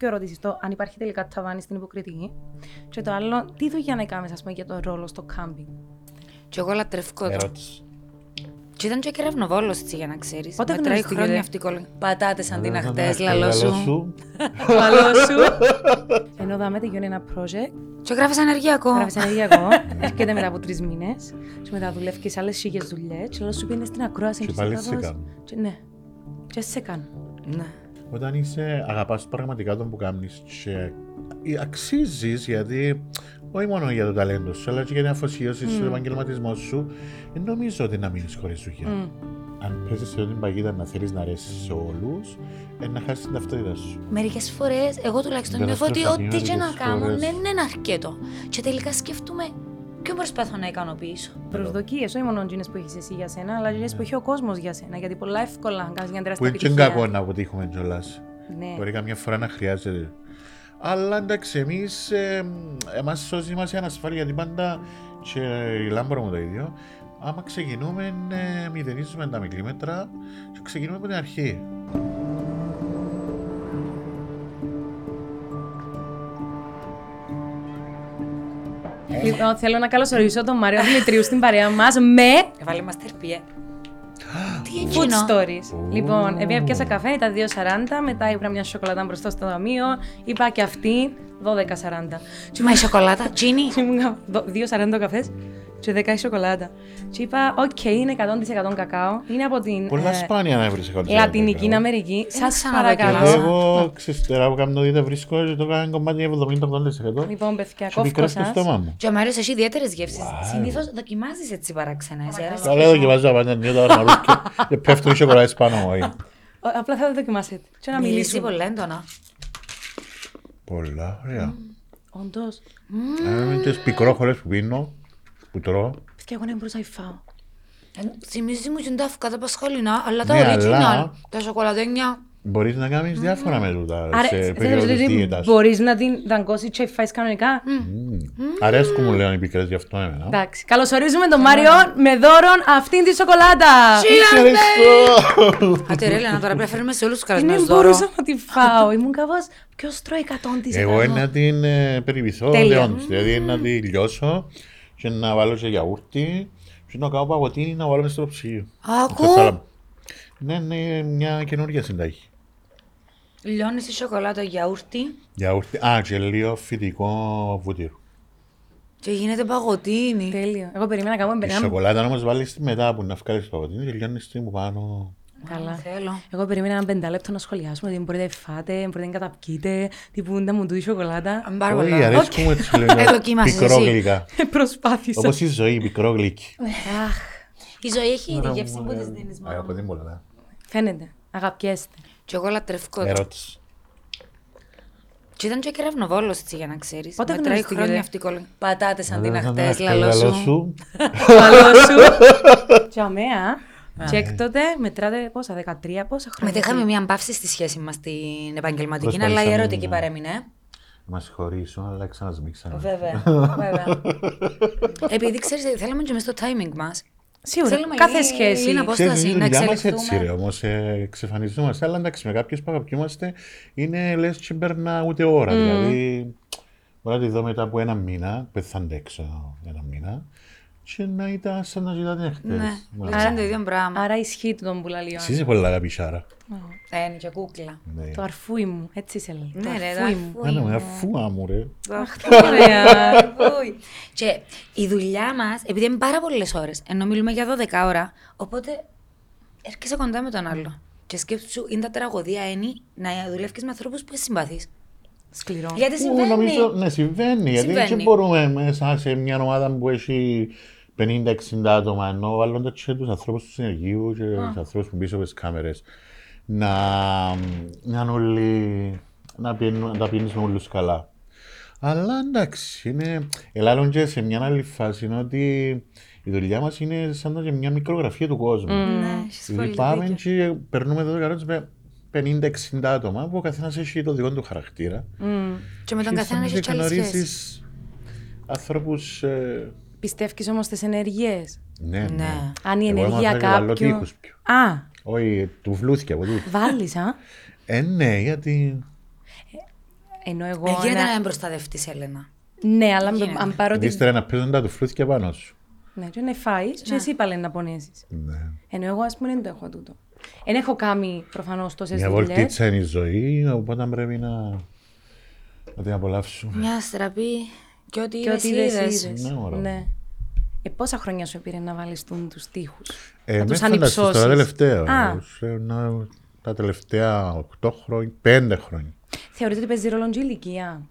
δύο ερωτήσει. Το αν υπάρχει τελικά ταβάνι στην υποκριτική. Και το άλλο, τι δουλειά να κάνεις, ας πούμε, για τον ρόλο στο κάμπινγκ; Και εγώ λατρευκό το. Ερώτηση. Και ήταν και κεραυνοβόλος έτσι για να ξέρεις. Πότε Μετράει γνωριστήκατε; χρόνια αυτή η κόλλη. Πατάτες σαν την Ε, αχτέ, ε, λαλός λαλός σου. Καλό σου. Ενώ δάμε τελειώνει ένα project, Και γράφεις ενεργειακό. γράφεις ενεργειακό, έρχεται μετά από τρεις μήνες, και μετά δουλεύει σε άλλες χίλιες δουλειές, και όλο σου πήγαινε στην ακρόαση. Και είσαι πάλι σε κάπως- κάνουν. Και Ναι. Και σε κάνω. Ναι. Όταν είσαι, αγαπάς πραγματικά τον που κάνεις και αξίζεις γιατί όχι μόνο για το ταλέντο σου, αλλά και για την αφοσίωση στον επαγγελματισμό σου, δεν νομίζω ότι να μείνεις χωρίς δουλειά. Μμ. Αν παίζεις σε την παγίδα να θέλεις να αρέσεις σε όλους, ε, να χάσεις την ταυτότητα σου. Μερικές φορές, εγώ τουλάχιστον Δεν νιώθω ότι αστροφανεί ό,τι και να μερικές κάνω φορές. δεν είναι αρκετό. Και τελικά σκέφτομαι ποιον προσπαθώ να ικανοποιήσω; Προσδοκίες, όχι μόνο εκείνε που έχεις εσύ για σένα, αλλά εκείνε που έχει ο κόσμος για σένα. Γιατί πολλά εύκολα αν κάνεις μια Που τεράστια είναι και επιτυχία. κακό να αποτύχουμε κιόλας. Ναι. Μπορεί καμιά φορά να χρειάζεται. Αλλά εντάξει, εμείς ε, εμάς σώζει μα η ανασφάλεια γιατί πάντα και η λάμπρο μου το ίδιο. Άμα ξεκινούμε, ε, μηδενίζουμε τα μιλίμετρα και ξεκινούμε από την αρχή. Λοιπόν, θέλω να καλωσορίσω τον Μάριο Δημητρίου στην παρέα μας με Έβαλε μας τερπίε. Τι food εκείνο; stories. Λοιπόν, επειδή πιάσα καφέ, ήταν 2,40, μετά ήπρα μια σοκολάτα μπροστά στο δαμείο, είπα και αυτή 12,40. Και Μα η σοκολάτα, τσίνι. ήμουν 2,40 ο καφές και 10 η σοκολάτα. Και είπα, οκ, είναι 100% κακάο. Είναι από την Πολλά ε, σπάνια να βρεις εγώ. Λατινική Αμερική. Ένα Σας ξαναδοκιμάσα. παρακαλώ. Εγώ ξέρεις τώρα που κάνω δείτε βρίσκω και το κάνω κομμάτι 70-80%. Λοιπόν, παιδιά, Και κόφκο μικρός στο σας. στόμα μου. Και ο Μάριος έχει ιδιαίτερες γεύσεις. Συνήθως δοκιμάζεις έτσι παράξενα. Εσύ αρέσει. Καλά δοκιμάζω πάντα νιώτα αρμαρούσκια και πέφτουν οι σοκολάτες πάνω μου. όχι. Ο- Απλά θα το δοκιμάσετε. Και να Μιλήσει μιλήσουμε. πολύ έντονα. Πολλά, ωραία. Όντως. Είναι τις πικρόχολες που πίνω, που τρώω. Παιδιά, εγώ δεν μπορούσα να φάω. Ε, Θυμίζει μου και τα φουκά τα πασχολινά, αλλά τα Ναι, original. αλλά- Τα σοκολατένια. Μπορείς να κάνεις διάφορα με τούτα Άρα, σε θέλεις περίοδους να δίαιτας. μπορείς να την δαγκώσεις και φάεις κανονικά; Αρέσκουν μου λέω οι πικρές γι' αυτό εμένα. Εντάξει. Καλωσορίζουμε τον Μάριο με δώρον αυτήν τη σοκολάτα. Ευχαριστώ. Άτε ρε Λένα, τώρα πρέπει να φέρουμε σε όλους τους Δεν καλεσμένους δώρο. μπορούσα να τη φάω. Ήμουν κάπως ποιος τρώει 100%. Εγώ είναι να την ε, περιποιηθώ Τέλεια. δεόντως. Δηλαδή να τη λιώσω και να βάλω και γιαούρτι και να κάνω παγωτίνι να βάλω μες στο ψυγείο. Ακού. Στο σάλαμ. Ναι, είναι μια καινούργια συνταγή. Λιώνεις τη σοκολάτα γιαούρτι; Γιαούρτι. Α, και λίγο φυτικό βουτύρο. και γίνεται παγωτίνι. Τέλειο. Εγώ περίμενα να κάνουμε Η περίμενα. σοκολάτα όμως βάλεις τη μετά που να βγάλεις το παγωτίνι και λιώνεις την που πάνω. Καλά. Θέλω. Εγώ περίμενα ένα πεντάλεπτο να σχολιάσουμε ότι μπορείτε να φάτε, μπορείτε να καταπκείτε, τύπου να μου τούει σοκολάτα. Αν πάρω Όχι, πολλά. αρέσκουν μου έτσι Ε, λίγο δοκίμασες πικρό εσύ. γλυκά. Προσπάθησα. Όπως η ζωή, πικρό γλυκί. Αχ, Η ζωή έχει τη γεύση που της δίνεις Α, Από την πολλά. φαίνεται. Αγαπιέστε. Και εγώ λατρευκό το. Ερώτηση. Και ήταν και κεραυνοβόλος έτσι για να ξέρεις. Πότε Μετράει γνωριστήκατε; χρόνια αυτή η κόλλη. Πατάτες σαν την Να αχτές, κάνω λαλό λαλό σου. σου. Καλό σου. Τσαμέα. Και έκτοτε μετράτε πόσα, 13 πόσα χρόνια. Μετά είχαμε μια μπαύση στη σχέση μας την επαγγελματική, αλλά η Προσπαθήσαμε, ερωτική ναι. παρέμεινε. Μας συγχωρήσουν, αλλά ξανασμίξαμε. Βέβαια, βέβαια. Επειδή ξέρεις, θέλαμε και μες στο timing μας. Σίγουρα. Θέλουμε Κάθε λίγη- σχέση. λίγη Ξέρεις, απόσταση, είναι η να δουλειά μας έτσι εξελιχθούμε. ρε, όμως ε, εξαφανιζόμαστε. Αλλά εντάξει, με κάποιες που αγαπιούμαστε είναι λες και μπέρνα ούτε ώρα. Δηλαδή, μπορεί να τη δω μετά από ένα μήνα, που θα αντέξω ένα μήνα, και να ήταν σαν να ζητάτε χτες. Ναι, Μόνο. λες είναι το ίδιο πράγμα. Άρα ισχύει το τον πουλαλιό. Εσύ είσαι πολύ αγαπησάρα. Ε, Είναι και κούκλα. Ναι. Το αρφούι μου, έτσι σε λέει. Το Ναι, ρε, αρφούι μου. αφού Άνα με είναι. αφού άμμου ρε. Αχ, τι ωραία. Ui. Και η δουλειά μας, επειδή είναι πάρα πολλές ώρες, ενώ μιλούμε για 12 ώρα, οπότε έρχεσαι κοντά με τον άλλο. Και σκέψου, είναι τα τραγωδία είναι να δουλεύεις με ανθρώπους που συμπαθείς. Σκληρό. Γιατί Ού, συμβαίνει. Νομίζω, ναι, συμβαίνει. Γιατί Συμβαίνει. δεν μπορούμε μέσα σε μια ομάδα που έχει 50-60 άτομα, ενώ βάλλονται και τους ανθρώπους του συνεργείου και τους ανθρώπους που πίσω από τις κάμερες, να, να, είναι όλοι, να, πιένουν, να τα πιένεις όλους καλά. Αλλά εντάξει, είναι... Ελάλλον και σε μια άλλη φάση είναι ότι η δουλειά μας είναι σαν να είναι μια μικρογραφία του κόσμου. Ναι, έχεις Δηλαδή πολύ πάμε δίκιο. και περνούμε εδώ καρότες με 50-60 άτομα που ο καθένας έχει το δικό του χαρακτήρα. Μμμ. Και με τον Και καθένας σαν έχει να και άλλη σχέση. γνωρίσεις ανθρώπους... ε, Πιστεύεις όμως στις ενέργειες. ναι, ναι. Ναι. Αν η Εγώ ενέργεια έμαθα και βάλω κάποιου... τείχους πιο. Α, Όχι, του βλούθηκε από τούτο. βάλεις, α. Ε, ναι, γιατί... Ενώ εγώ. Δεν γίνεται ένα- να μην προστατευτείς, Έλενα. Ναι, αλλά Γίνεται. αν πάρω Γιατί την. ύστερα να παίζουν τα του φλούθια πάνω σου. Ναι, και να φάεις, και εσύ πάλι να πονέσεις. Ναι. Ενώ εγώ, ας πούμε, δεν το έχω τούτο. Δεν έχω κάνει προφανώς τόσες Μια δουλειές. βολτίτσα είναι η ζωή, οπότε πρέπει να, να την απολαύσουμε. Μια στραπή και ό,τι Και είδες, ό,τι είδες, είδες. είδες. Ναι, μωρό. Ναι. Ε, πόσα χρόνια σου πήρε να βάλεις τους τοίχου. Ε, να με του φανταστείς τώρα ανυψώσεις. τελευταία. Α, ε, να- τα τελευταία 8 χρόνια, 5 χρόνια. θεωρείτε ότι παίζει ρόλο και η ηλικία.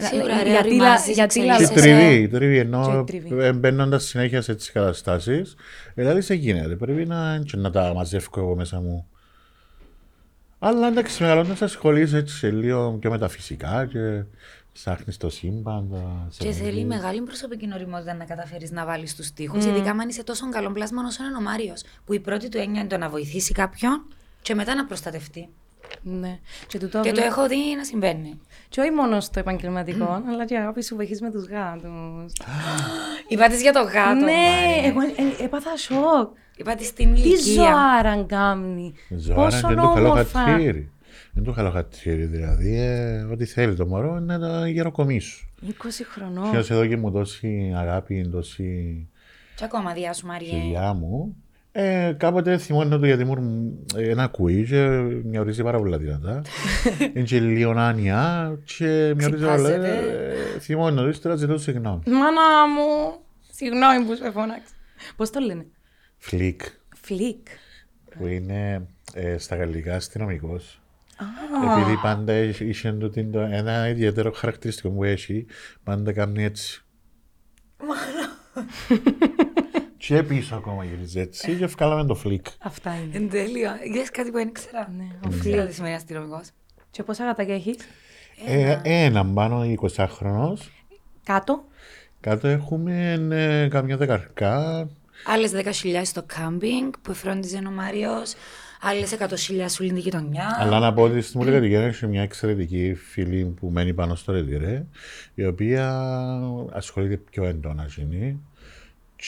Σίγουρα, ρε, γιατί, οριμάζεις, λα- γιατί Και η εξελίσσεσαι. λα- τριβή, η τριβή, Και ενώ η τριβή. μπαίνοντας συνέχεια σε τις καταστάσεις, δηλαδή σε γίνεται. Πρέπει να, και να τα μαζεύω εγώ μέσα μου. Αλλά εντάξει, μεγαλώντα ασχολείσαι έτσι λίγο και με τα φυσικά και ψάχνεις το σύμπαν. τα Και θέλει σεβασμοί. μεγάλη προσωπική οριμότητα να καταφέρεις να βάλεις τους τοίχου. Ειδικά αν είσαι τόσο καλό πλάσμα όσο είναι ο Μάριος. Που η πρώτη του έννοια είναι το να βοηθήσει κάποιον και μετά να προστατευτεί. Ναι. Και, τούτο Και το βλέ- έχω δει να συμβαίνει. και όχι μόνο στο επαγγελματικό, αλλά και η αγάπη σου βοηθήσει με τους γάτους. Είπα της για το γάτο. ναι, Μάρια. εγώ ε, έπαθα σοκ. Είπα της στην Τι ηλικία. ζωάρα κάνει. Ζωάρα Πόσο και το καλό όμορφα. χατήρι. Δεν το καλό χατήρι, δηλαδή. ε, ό,τι θέλει το μωρό είναι να το γεροκομίσου. 20 χρονών. Ποιος εδώ και μου δώσει αγάπη, δώσει Και ακόμα διά σου, Μαριέ. κοιλιά μου. Ε, κάποτε θυμώνω το γιατί μου ε, ένα ακούει και μια ορίζει πάρα πολλά δυνατά. Είναι και λίγο άνοια και μια ορίζει όλα. Ξυπάσετε. ε, Θυμώνω το, ύστερα ζητώ συγγνώμη. Μάνα μου. Συγγνώμη που σε φώναξα. Πώς το λένε; Φλικ, Φλικ. που είναι ε, στα γαλλικά αστυνομικός. Επειδή πάντα έχει- είχε τούτην το- ένα ιδιαίτερο χαρακτηριστικό που έχει, πάντα κάνει έτσι. και πίσω ακόμα γυρίζει έτσι και βγάλαμε το φλικ. Αυτά είναι. Εν τέλειο. Είδες κάτι που δεν ήξερα. Ναι, Δεν ξέρω τι σημαίνει αστυνομικός. Και πόσα γατάκια έχεις; Ε, έναν πάνω 20χρονο. Κάτω. Κάτω έχουμε ε, καμιά δεκαρκά. Άλλες 10.000 στο κάμπινγκ που φρόντιζε ο Μάριος. Άλλες 100.000 σου λύνει τη γειτονιά. Αλλά να πω ότι στη μου λέγατε έχει μια εξαιρετική φίλη που μένει πάνω στο ρετυρέ, η οποία ασχολείται πιο έντονα γίνει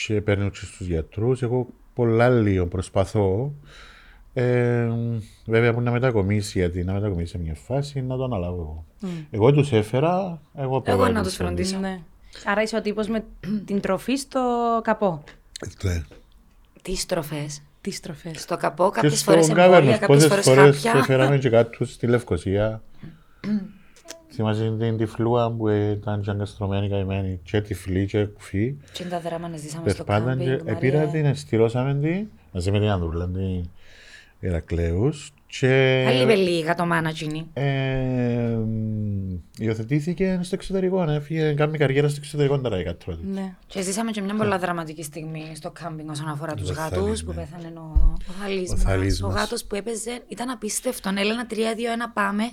και παίρνει και στους γιατρούς. Εγώ πολλά λίγο προσπαθώ. Ε, βέβαια που να μετακομίσει, γιατί να μετακομίσει σε μια φάση να το αναλάβω εγώ. Εγώ τους έφερα, εγώ Εγώ πρέπει να τους φροντίσω. Ναι. Άρα είσαι ο τύπος με την τροφή στο καπό. Ναι. Τις στροφές. Τις στροφέ. Στο καπό, Και κάποιες φορές στον εμβόλια, Κάβερνος, κάποιες πόσες φορές φορές χάπια. έφεραμε και κάτω στη Λευκοσία. Θυμάσαι την τυφλούα που ήταν και αγκαστρωμένη καημένη και τυφλή και κουφή. Και τα δράμα να ζήσαμε στο Περπάταν και κάμπινγκ, επήρα Μαρία. την, εστηρώσαμε την, μαζί με την Ανδρούλα, την Ηρακλέους και Άλλη λίγα το μάνα εκείνη. ε, μ, υιοθετήθηκε στο εξωτερικό, έφυγε, κάνει καριέρα στο εξωτερικό τώρα η κατρότη. Ναι. Και ζήσαμε και μια πολλά δραματική στιγμή στο κάμπινγκ όσον αφορά τους Ο γάτους Θαλής, που ναι. πέθανε ο, ο Θαλής Ο μας. Θαλής Ο μας. γάτος που έπαιζε ήταν απίστευτο. Έλενα 3-2-1 πάμε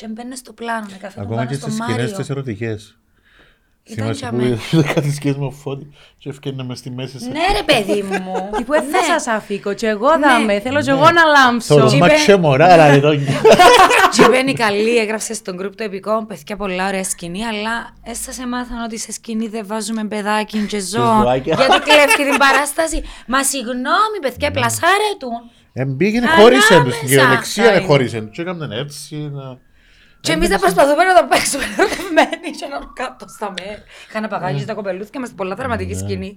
και μπαίνε στο πλάνο. Με καφέ τον Ακόμα πάνω και στο στις σκηνές Μάριο. τις ερωτικές. Ήταν Θυμάσαι για που μέ. είδα κάτι σκηνές με φώτη και έφυγε μες στη μέση. σε- Ναι ρε παιδί μου. Τι που δεν Ναι. θα σας αφήκω, και εγώ δάμε. Θέλω και Ναι. εγώ να λάμψω. Το μάξε μωρά, αλλά δεν το Και μπαίνει καλή, έγραψε στον group το επικό, παιδιά πολλά ωραία σκηνή, αλλά έσα σε μάθαν ότι σε σκηνή δεν βάζουμε παιδάκι και ζώο. ζωάκια. γιατί κλέφτει την παράσταση. Μα συγγνώμη, παιδιά, πλασάρε του. Εμπήγαινε, Ανάμεσα. χώρισε του. Στην κυριολεξία Άι. δεν χώρισε του. Και έκαναν έτσι. να- Και εμείς να προσπαθούμε να το παίξουμε ερωτευμένοι και να το κάτω στα μέρη. Είχαν παγάγει τα κοπελούθια, είμαστε πολλά δραματική σκηνή.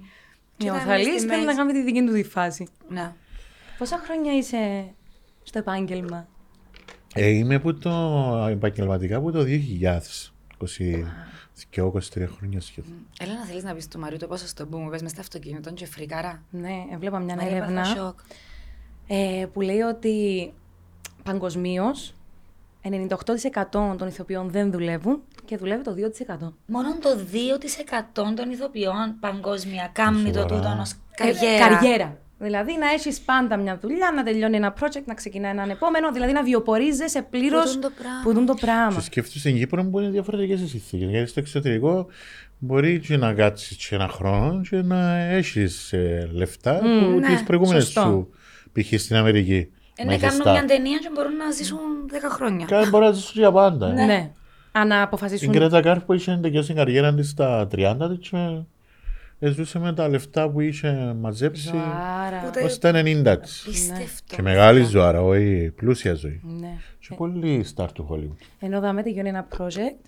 Και Ο ήταν Θαλής στη θέλει να μέση. κάνει τη δική του τη φάση. Ναι. Πόσα χρόνια είσαι στο επάγγελμα; Ε, είμαι από το επαγγελματικά από το 2000. 22-23 χρόνια σχεδόν. Έλα να θέλεις να πεις του Μαρίου το πόσο που μου πες μες στο αυτοκίνητο και φρικάρα. Ναι, έβλεπα μια Μαρία, έρευνα έπαθα σοκ. ε, που λέει ότι παγκοσμίως 98% των ηθοποιών δεν δουλεύουν και δουλεύει το 2%. Μόνο το 2% των ηθοποιών παγκόσμια κάνει το Σοβαρά. τούτο ως Ε, καριέρα. καριέρα. Δηλαδή να έχεις πάντα μια δουλειά, να τελειώνει ένα project, να ξεκινάει έναν επόμενο, δηλαδή να βιοπορίζεσαι πλήρως Που τούν το πράγμα. που δουν το πράγμα. Και σκέφτεσαι στην Κύπρο που είναι διαφορετικές οι συνθήκες. Γιατί στο εξωτερικό μπορεί και να κάτσεις και ένα χρόνο και να έχεις λεφτά που ναι, τις προηγούμενες σωστό. σου. Π.χ. στην Αμερική. Ε, με να κάνουν ζεστά. μια ταινία και μπορούν να ζήσουν 10 χρόνια. Κάτι μπορεί να ζήσει για πάντα. ε. Ναι. Αν Η αποφασίσουν. Γκρέτα Κάρ που είχε τελειώσει την καριέρα της στα 30 της και Ζούσε με τα λεφτά που είχε μαζέψει Άρα. Ούτε- ως τα 90 της. Πίστευτο. Και μεγάλη ζωάρα, όχι πλούσια ζωή. Ναι. Και πολύ star του Hollywood. Ενώ δάμε τελειώνει ένα project,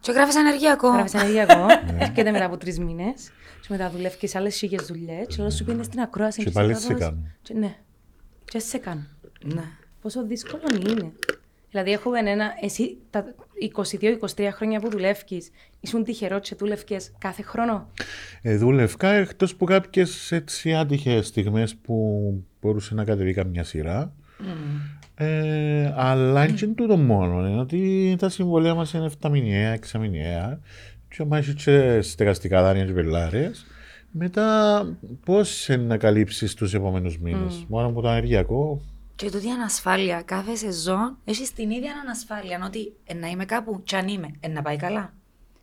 Και γράφεις ενεργειακό. γράφεις ενεργειακό, έρχεται μετά από τρεις μήνες, και μετά δουλεύει σε άλλες χίλιες δουλειές, και όλος σου πήγαινε στην ακρόαση. Και είσαι πάλι κάπως- σε κάνουν. Και Ναι. Και σε κάνουν. Ναι. Πόσο δύσκολο είναι. Δηλαδή, έχουμε ένα. Εσύ τα 22-23 χρόνια που δουλεύει, ήσουν τυχερός και δούλευκες κάθε χρόνο; Ε, δούλευκα εκτός που κάποιες έτσι άτυχες στιγμές που μπορούσε να κατεβεί καμιά σειρά. Ε, αλλά είναι και τούτο μόνο, είναι ότι τα συμβολία μας είναι 7 μηνιαία, 6 μηνιαία και άμα έχει και στεγαστικά δάνεια και πελάρες, μετά πώς να καλύψεις τους επόμενους μήνες; Μόνο από το ανεργειακό, Και τούτη ανασφάλεια, κάθε σεζόν έχεις την ίδια ανασφάλεια. Ότι ε, να είμαι κάπου, και αν είμαι, ε, να πάει καλά.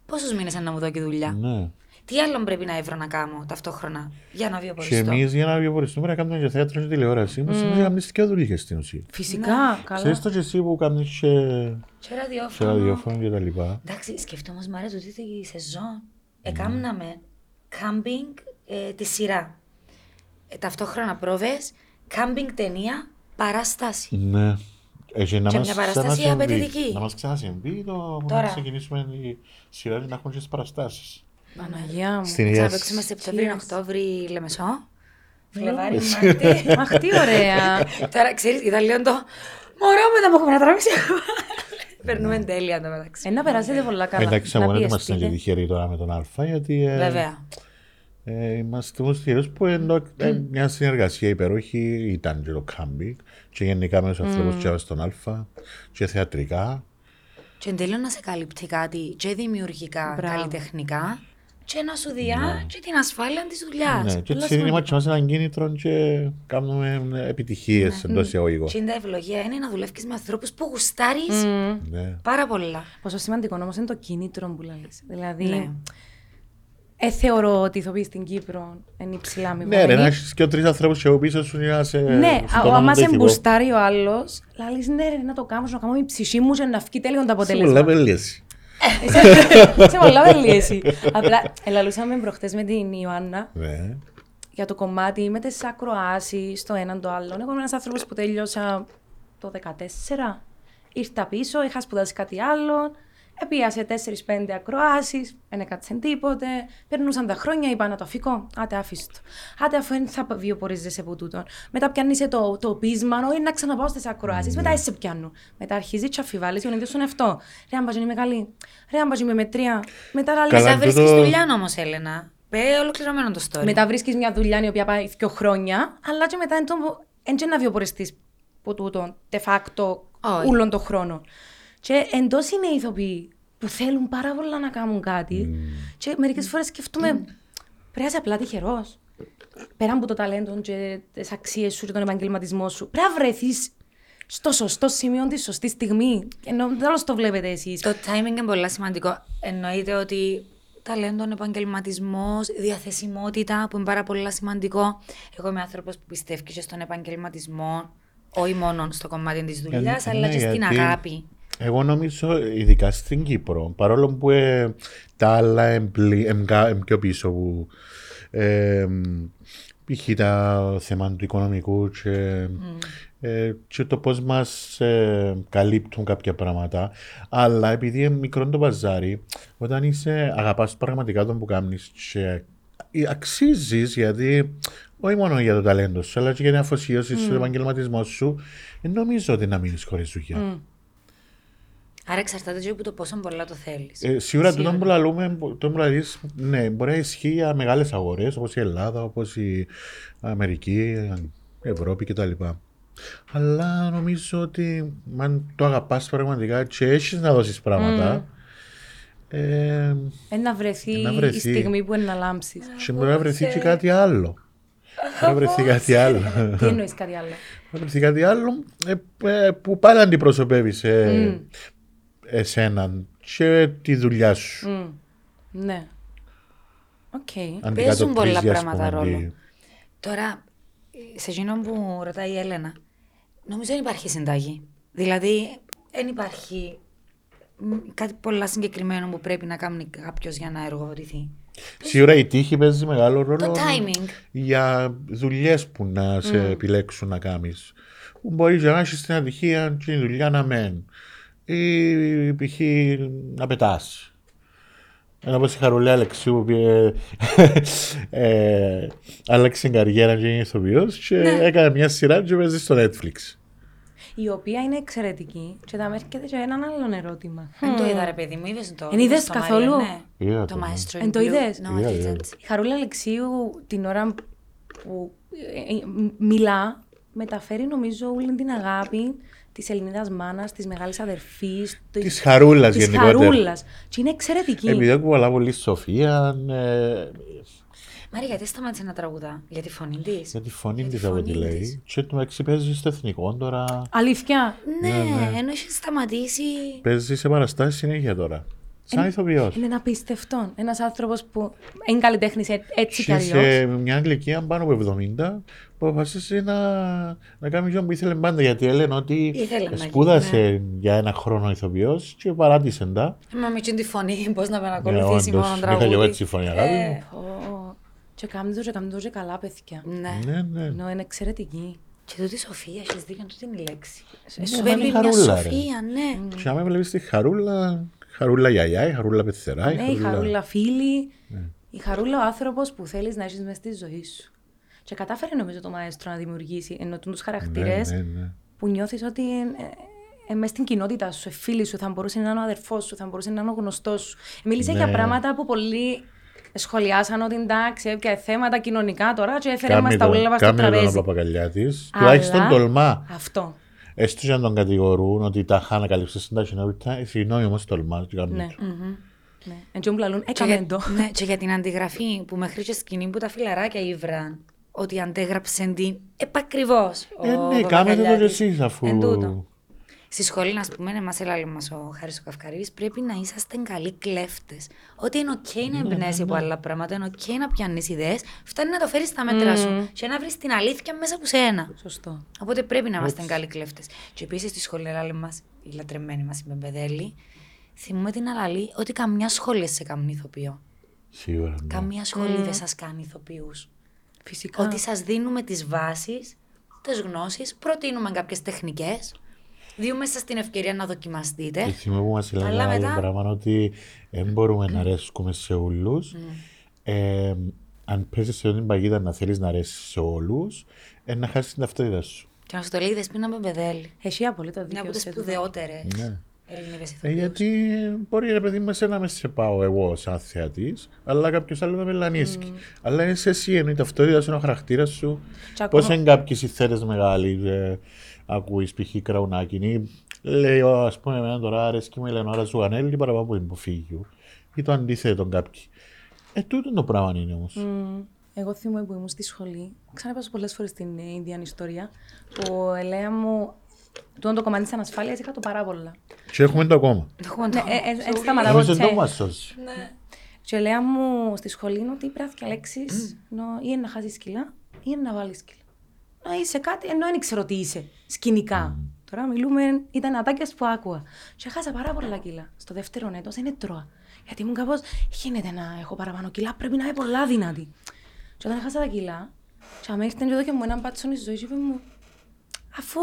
Πόσους μήνες να μου δω και δουλειά; ναι. Τι άλλο πρέπει να βρω να κάνω ταυτόχρονα για να Και βιοποριστώ; εμείς για να βιοποριστούμε να κάνουμε και θέατρο και τηλεόραση, μας mm. κάνεις και δουλειές στην ουσία. Φυσικά, καλά. Ξέρεις το και εσύ που κάνεις και, Και και ραδιόφωνο. ραδιόφωνο και τα λοιπά. Εντάξει, σκέφτομαι όμως Μάρια ότι τη σεζόν εκάμναμε κάμπινγκ ε, τη σειρά. Ε, ταυτόχρονα πρόβες, κάμπινγκ ταινία, παράσταση. Ναι. Έχει να Και μας μια παράσταση ξανασυμβεί. απαιτητική. Να μας ξανασυμβεί το Τώρα. να ξεκινήσουμε τη σειρά και να έχουμε και τις παραστάσεις. Παναγιά μου. Στην Θα ίδια... παίξουμε Σεπτέμβριο, Cheers. Οκτώβρη, Λεμεσό. Φλεβάρι, Μάρτι. Αχ, τι ωραία. Τώρα ξέρεις, ήταν λίγο το μωρό μετά που έχουμε να τραβήξει. Περνούμε τέλεια το μεταξύ. Ε, να περάσετε πολλά καλά. Εντάξει, να μόνο δεν είμαστε και πιεστείτε. τυχεροί τώρα με τον Α, γιατί ε, Βέβαια. ε, είμαστε όμως τυχερούς που ενώ, ε, μια συνεργασία υπερόχη ήταν και το κάμπινγκ και γενικά με τους ανθρώπους και στον Α και θεατρικά. Και εν τέλει να σε καλύπτει κάτι και δημιουργικά, Μπράβο. καλλιτεχνικά και να σου διά και την ασφάλεια της δουλειάς. Ναι, και πολλά έτσι είμαστε μας έναν κίνητρο και κάνουμε επιτυχίες εντός εισαγωγικών. Και η ευλογία είναι να δουλεύεις με ανθρώπους που γουστάρεις Μμμ. Ναι. πάρα πολλά. Πόσο σημαντικό όμως είναι το κίνητρο που λες. Δηλαδή, Ναι. ε, θεωρώ ότι οι ηθοποιοί στην Κύπρο είναι υψηλά μη Ναι, ρε, να έχεις και τρεις ανθρώπους και εγώ πίσω σου για να σε... Ναι, σου α- τονώνουν άμα το σε ηθικό. μπουστάρει ο άλλος, λαλείς ναι, ρε, να το κάνω, να κάνω με η ψυχή μου και να βγει τέλειο το Είσαι πολλά αποτέλεσμα. πελίεση. Είσαι- Είσαι πολλά βελή εσύ. Απλά, ελαλούσαμε προχτές με την Ιωάννα Ναι. για το κομμάτι με τις ακροάσεις, το έναν το άλλο. Εγώ είμαι ένας άνθρωπος που τέλειωσα το 2014. Ήρθα πίσω, είχα σπουδάσει κάτι άλλο. Επίασε 4-5 ακροάσεις, δεν έκατσε τίποτε. Περνούσαν τα χρόνια, είπα να το αφήκω. Άτε, άφησε το. Άτε, αφού δεν θα βιοπορίζεσαι από τούτον. Μετά πιάνεις το, το πείσμα, όχι να ξαναπάω στις ακροάσεις. Μετά είσαι πιάνου. Μετά αρχίζεις και αφιβάλλεις τον ίδιο στον εαυτό. Ρε, αν παζίνει είμαι καλή. Ρε, αν παζίνει είμαι μετρία. Μετά Καλά, λαλείς, Θα τούτο- βρίσκεις δουλειά όμως, Έλενα. Πέ ολοκληρωμένο το story. μετά βρίσκεις μια δουλειά η οποία πάει δύο χρόνια, αλλά και μετά δεν να βιοποριστείς από τούτο, de facto, Όχι. όλον τον χρόνο. Και εντός είναι οι ηθοποιοί που θέλουν πάρα πολλά να κάνουν κάτι, και μερικές φορές σκεφτούμε, πρέπει να είσαι απλά τυχερός. Πέρα από το ταλέντο και τις αξίες σου και τον επαγγελματισμό σου, πρέπει να βρεθείς στο σωστό σημείο τη σωστή στιγμή. Ενώ δεν όλο το βλέπετε εσείς. Το timing είναι πολύ σημαντικό. Εννοείται ότι ταλέντον, επαγγελματισμός, διαθεσιμότητα που είναι πάρα πολύ σημαντικό. Εγώ είμαι άνθρωπος που πιστεύει και στον επαγγελματισμό, όχι μόνο στο κομμάτι της δουλειάς, Ε, αλλά ναι, και στην γιατί αγάπη. Εγώ νομίζω, ειδικά στην Κύπρο, παρόλο που ε, τα άλλα είναι πιο πίσω, που ε, π.χ. τα θέματα του οικονομικού και, ε, και το πώς μας ε, καλύπτουν κάποια πράγματα. Αλλά επειδή είναι μικρό το παζάρι, όταν είσαι αγαπάς πραγματικά τον που κάνεις και αξίζεις γιατί όχι μόνο για το ταλέντο σου, αλλά και για την αφοσίωση σου, τον επαγγελματισμό σου, ε, νομίζω ότι να μείνεις χωρίς δουλειά. Άρα εξαρτάται και από το πόσο πολλά το θέλεις. Ε, σίγουρα το που λαλούμε, το που λαλείς, ναι, μπορεί να ισχύει για μεγάλες αγορές όπως η Ελλάδα, όπως η Αμερική, η Ευρώπη κτλ. Αλλά νομίζω ότι αν το αγαπάς πραγματικά και έχεις να δώσεις πράγματα, ε, Ε, να βρεθεί, Να βρεθεί. η στιγμή που είναι να λάμψει. και μπορεί να βρεθεί και κάτι άλλο. Μπορεί να βρεθεί κάτι άλλο. Τι εννοείς κάτι άλλο; Να βρεθεί κάτι άλλο ε, ε, που πάλι αντιπροσωπεύεις σε εσέναν και τη δουλειά σου. Μμ. Ναι. Οκ. Παίζουν πολλά Αντικατοπτρίζει, ας πράγματα πούμε, ρόλο. τη- Τώρα, σε εκείνο που ρωτάει η Έλενα, νομίζω δεν υπάρχει συνταγή. Δηλαδή, δεν υπάρχει μ, κάτι πολλά συγκεκριμένο που πρέπει να κάνει κάποιος για να εργοδοτηθεί. Σίγουρα η τύχη παίζει μεγάλο ρόλο Το timing. για δουλειές που να σε επιλέξουν να κάνεις. Μπορείς να έχεις την ατυχία και η δουλειά να μένει. Ή π.χ. να πετάς. Ένα όπως η Χαρουλή Αλεξίου που πήγε, ε, άλλαξε την καριέρα και είναι ηθοποιός και έκανε μια σειρά και παίζει στο Netflix. Η οποία είναι εξαιρετική και θα με έρχεται και έναν άλλο ερώτημα. Δεν το είδα ρε παιδί μου, είδες το. Εν είδες στο καθόλου; Μάριο, ναι. Είδα Το το, ναι. Maestro Εν in το Blue. είδες; No, I Είδα, είδα. didn't. Η Χαρούλα Αλεξίου την ώρα που ε, ε, μιλά, μεταφέρει νομίζω όλη την αγάπη της Ελληνίδας μάνας, της μεγάλης αδερφής. Της Χαρούλας της γενικότερα. Χαρούλας. Και είναι εξαιρετική. Επειδή έχω πολλά πολύ Σοφία, ε, Μάρια, γιατί σταμάτησε να τραγουδά, για τη φωνή της. για τη φωνή Για της της από ό,τι φωνή λέει. της. Και το μεταξύ παίζει στο εθνικό τώρα. Αλήθεια; Ναι, ενώ έχει σταματήσει. Παίζει σε παραστάσεις συνέχεια τώρα. Σαν ηθοποιός. Είναι ένα απίστευτο. Ένας άνθρωπος που είναι καλλιτέχνης έτσι κι Και αλλιώς. σε μια ηλικία πάνω από 70 που αποφάσισε να, να κάνει αυτό που ήθελε πάντα. Γιατί έλεγε ότι Ήθελε να σπούδασε γίνει, για ένα χρόνο ηθοποιός και παράτησε τα. Μα με τη φωνή, πώς να με Ναι, ακολουθήσει όντως, μόνο είχα και εγώ τραγούδι. έτσι φωνή αγάπη Ε, μου. Και κάνει το, και κάνει το και καλά, παιδιά. Ναι. Ναι, ναι. Ενώ είναι εξαιρετική. Και τούτη Σοφία, έχεις δίκιο, τούτη είναι η λέξη. Ναι, Σου μα είναι παίρνει μια χαρούλα, ρε. Σοφία, ναι. Και άμα βλέπεις τη Χαρούλα, Χαρούλα γιαγιά, η Χαρούλα πεθερά, η Ναι, η Χαρούλα... χαρούλα φίλη. Η χαρούλα ο άνθρωπος που θέλεις να έχεις μέσα στη ζωή σου. Και κατάφερε νομίζω το μαέστρο να δημιουργήσει ενώ τους χαρακτήρες Ναι, ναι, ναι. που νιώθεις ότι ε, μέσα στην κοινότητα σου, ε, φίλοι σου, θα μπορούσε να είναι ο αδερφός σου, θα μπορούσε να είναι ο γνωστός σου. Μίλησε Ναι. για πράγματα που πολλοί σχολιάσαν ότι εντάξει, έπια θέματα κοινωνικά τώρα και έφερε μας Κάμε τα το- ούλα στο κάμε τον τραπέζι. παπακαλιά της. Αλλά- Τουλάχιστον τολμά. Αυτό. Έστω και αν τον κατηγορούν ότι τα είχα ανακαλύψει στην ταχυνότητα, ε, συγγνώμη όμως τολμά. και κάνω Ναι. το. Ναι. Έτσι μου λαλούν, Και έκαμε για, το. ναι, και για την αντιγραφή που μέχρι και σκηνή που τα φιλαράκια ήβραν ότι αντέγραψε την επακριβώς. Ε, ναι, κάμετε το κι εσείς αφού... Εν τούτο. Στη σχολή, να πούμε, μας έλαβε μας ο Χάρης ο Καυκαρίδη, πρέπει να είσαστε καλοί κλέφτες. Ότι είναι οκ Ναι, να εμπνέσει από άλλα πράγματα, είναι οκ να πιάνεις ιδέες, φτάνει να το φέρεις στα μέτρα σου και να βρεις την αλήθεια μέσα από σένα. Σωστό. Οπότε πρέπει να είμαστε καλοί κλέφτες. Και επίσης στη σχολή, λέει μας, η λατρεμένη μας η Μπεμπεδέλη, θυμούμε την αλαλή ότι καμιά σχολή σε κάνει ηθοποιό. Σίγουρα. ναι. Καμία σχολή δεν σας κάνει ηθοποιούς. Φυσικά. Ότι σας δίνουμε τις βάσεις, τις γνώσεις, προτείνουμε κάποιες τεχνικές, δίνουμε σα την ευκαιρία να δοκιμαστείτε. Και θυμάμαι που μας έλεγε Αλλά ένα άλλο μετά- πράγμα ότι δεν μπορούμε να αρέσκουμε σε όλους. Ε, αν παίζεις σε την παγίδα να θέλεις να αρέσεις σε όλους, ε, να χάσεις την ταυτότητα σου. Και να σου το λέει η Δεσπίνα Μπεμπεδέλη. Έχει απολύτως Μια δίκιο. από τι σε τούτο. σπουδαιότερε Ναι. Ελληνίδε Ε, ηθοποιού. γιατί μπορεί ρε παιδί μου εσένα να μες σε πάω εγώ σαν θεατής, αλλά κάποιος άλλος να με λανίσκει. Αλλά είναι σε εσύ, είναι η ταυτότητα σου, είναι ο χαρακτήρας σου. Και ακόμα- Πώς είναι κάποιοι συθέρες μεγάλοι, ε, ακούεις π.χ. Κραουνάκη, λέει ο, ας πούμε εμένα τώρα αρέσκει μου η Λεωνάρα Ζουγανέλη παραπάνω από την υποφύγιο. Ή το αντίθετο κάποιοι. Ε, τούτο το πράγμα είναι όμως. Μμμ. Εγώ θυμούμαι που ήμουν στη σχολή. Ξαναπάσω πολλές φορές την ε, ίδια ιστορία. Που ελέα μου. Τούτο το κομμάτι της ανασφάλειας είχα το πάρα πολλά. Και έχουμε το ακόμα. Έχουμε Ναι, το. ε, ε, ε, σταματάω Νομίζω ποτέ. το μας σώσει. Και ελέα μου στη σχολή είναι ότι πρέπει να διαλέξει ή να χάσεις σκυλά ή να βάλεις σκυλά. Να είσαι κάτι, ενώ δεν ξέρω τι είσαι σκηνικά. Τώρα μιλούμε, ήταν ατάκε που άκουγα. Και χάσα πάρα πολλά κιλά. Στο δεύτερο έτος δεν έτρωα. Γιατί ήμουν κάπως, γίνεται να έχω παραπάνω κιλά, πρέπει να είμαι πολλά δυνατή. Και όταν έχασα τα κιλά, και άμα ήρθε και εδώ και μου έναν πάτσον στη ζωή, και είπε μου, αφού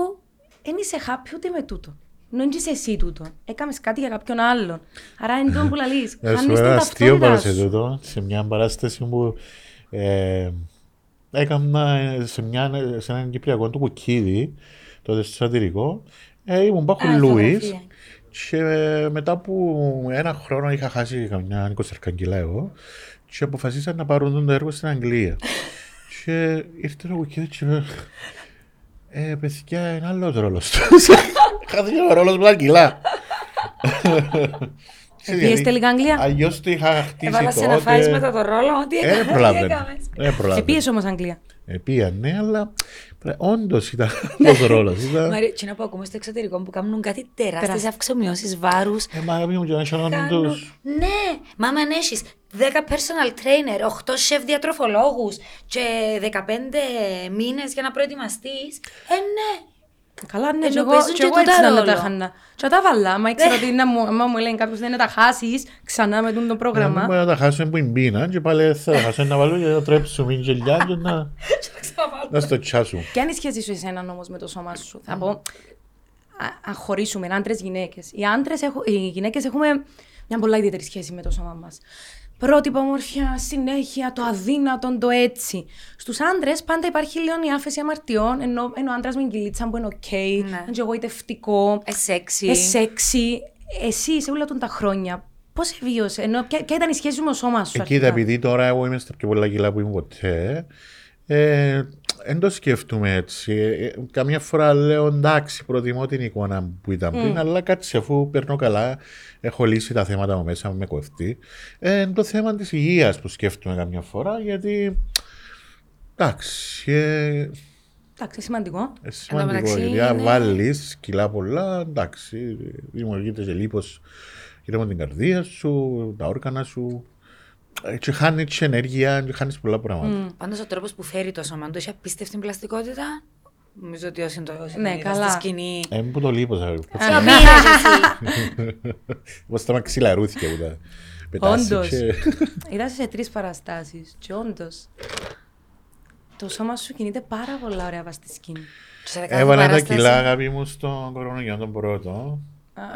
δεν είσαι happy ούτε με τούτο. Ενώ είσαι εσύ τούτο. Έκαμες κάτι για κάποιον άλλον. Άρα είναι τούτο που λαλείς. Να σου Χάνεις πω την ένα αστείο ταυτότητα πάνω σε σου. τούτο, σε μια παράσταση που ε, έκανα σε, μια, σε έναν κυπριακό του κουκίδι, τότε στο σατυρικό, ε, ήμουν πάχου Α, Λούις φωτογραφία. και ε, μετά από ένα χρόνο είχα χάσει καμιά 20 κιλά εγώ και αποφασίσαν να πάρουν το έργο στην Αγγλία. και ήρθε ο κουκίδι και είπε, ε, παιδιά, είναι άλλος ρόλος τους. Χάθηκε ο ρόλος με τα κιλά. Πήγες τελικά Αγγλία; Αλλιώς το είχα χτίσει Έβαλα σε να τότε. φάει μετά το ρόλο. Τι Ε, έκαμε, Δεν τι προλάβαινε. έκαμε. Δεν προλάβαινε. Επίες όμως Αγγλία. Ε, πήγα, ναι, αλλά όντως ήταν άλλος ρόλος. Ήταν... Μαρία, τι να πω ακόμα στο εξωτερικό που κάνουν κάτι τεράστιες Τεράστια. αυξομοιώσεις βάρους. Ε, μα αγαπητοί μου, και να ισονώνουν τους. Ναι, μα αν έχεις 10 personal trainer, 8 chef διατροφολόγους και 15 μήνες για να προετοιμαστείς. Ε, ναι. Καλά, ναι, Ενώ και εγώ, παίζουν και και εγώ τούτα έτσι να τα ρόλο. χάνα. Και τα βάλα, μα ήξερα ότι να μου, άμα μου λένε κάποιος δεν να τα χάσεις, ξανά με τούτο το Δεν πρόγραμμα. μπορεί να τα χάσουμε που είναι πείνα και πάλι θα τα χάσουμε να βάλω και να τρέψουμε γελιά και να, να στο τσάσουμε. Ποια είναι η σχέση σου εσένα όμως με το σώμα σου. Θα πω, α- αν χωρίσουμε άντρες γυναίκες. Οι, άντρες έχω, οι γυναίκες έχουμε μια πολλά ιδιαίτερη σχέση με το σώμα μας. Πρότυπα ομορφιά, συνέχεια, το αδύνατο, το έτσι. Στους άντρες πάντα υπάρχει λίγο η άφεση αμαρτιών, ενώ, ενώ ο άντρας με κυλίτσα που είναι οκ, Ναι. είναι και εγωιτευτικό, Ε, σεξι. ε, σεξι. Εσύ σε όλα τα χρόνια, πώς εβίωσε, ενώ ποια, ποια ήταν η σχέση σου με το σώμα σου Εκεί αρχικά; επειδή τώρα εγώ είμαι στα πιο πολλά κιλά που ήμουν ποτέ, ε, δεν το σκέφτομαι έτσι. Ε, καμιά φορά λέω εντάξει, προτιμώ την εικόνα που ήταν πριν, αλλά κάτσε αφού παίρνω καλά, έχω λύσει τα θέματα μου μέσα μου με κοφτεί. Ε, είναι το θέμα της υγείας που σκέφτομαι καμιά φορά, γιατί. Εντάξει, ε, Εντάξει, σημαντικό. ε, σημαντικό. μεταξύ Γιατί αν είναι- βάλεις κιλά πολλά, εντάξει, δημιουργείται και λίπος γύρω από την καρδία σου, τα όργανα σου. Ε, Και χάνει και ενέργεια, και χάνεις πολλά πράγματα. Πάντως ο τρόπος που φέρει το σώμα του έχει απίστευτη πλαστικότητα. Νομίζω ότι όσοι το όσοι Ναι, τον είδα καλά. στη σκηνή. Ε, που το λείπω, θα Το πήρες εσύ; Πώς τα μαξιλαρούθηκε που τα πετάσει. Όντως. και- Είδα σε τρεις παραστάσεις. Και όντως. Το σώμα σου κινείται πάρα πολλά ωραία βάσει στη σκηνή. Σε δεκάδες Έβαλα τα παράσταση. κιλά αγάπη μου στον κορονοϊό τον πρώτο.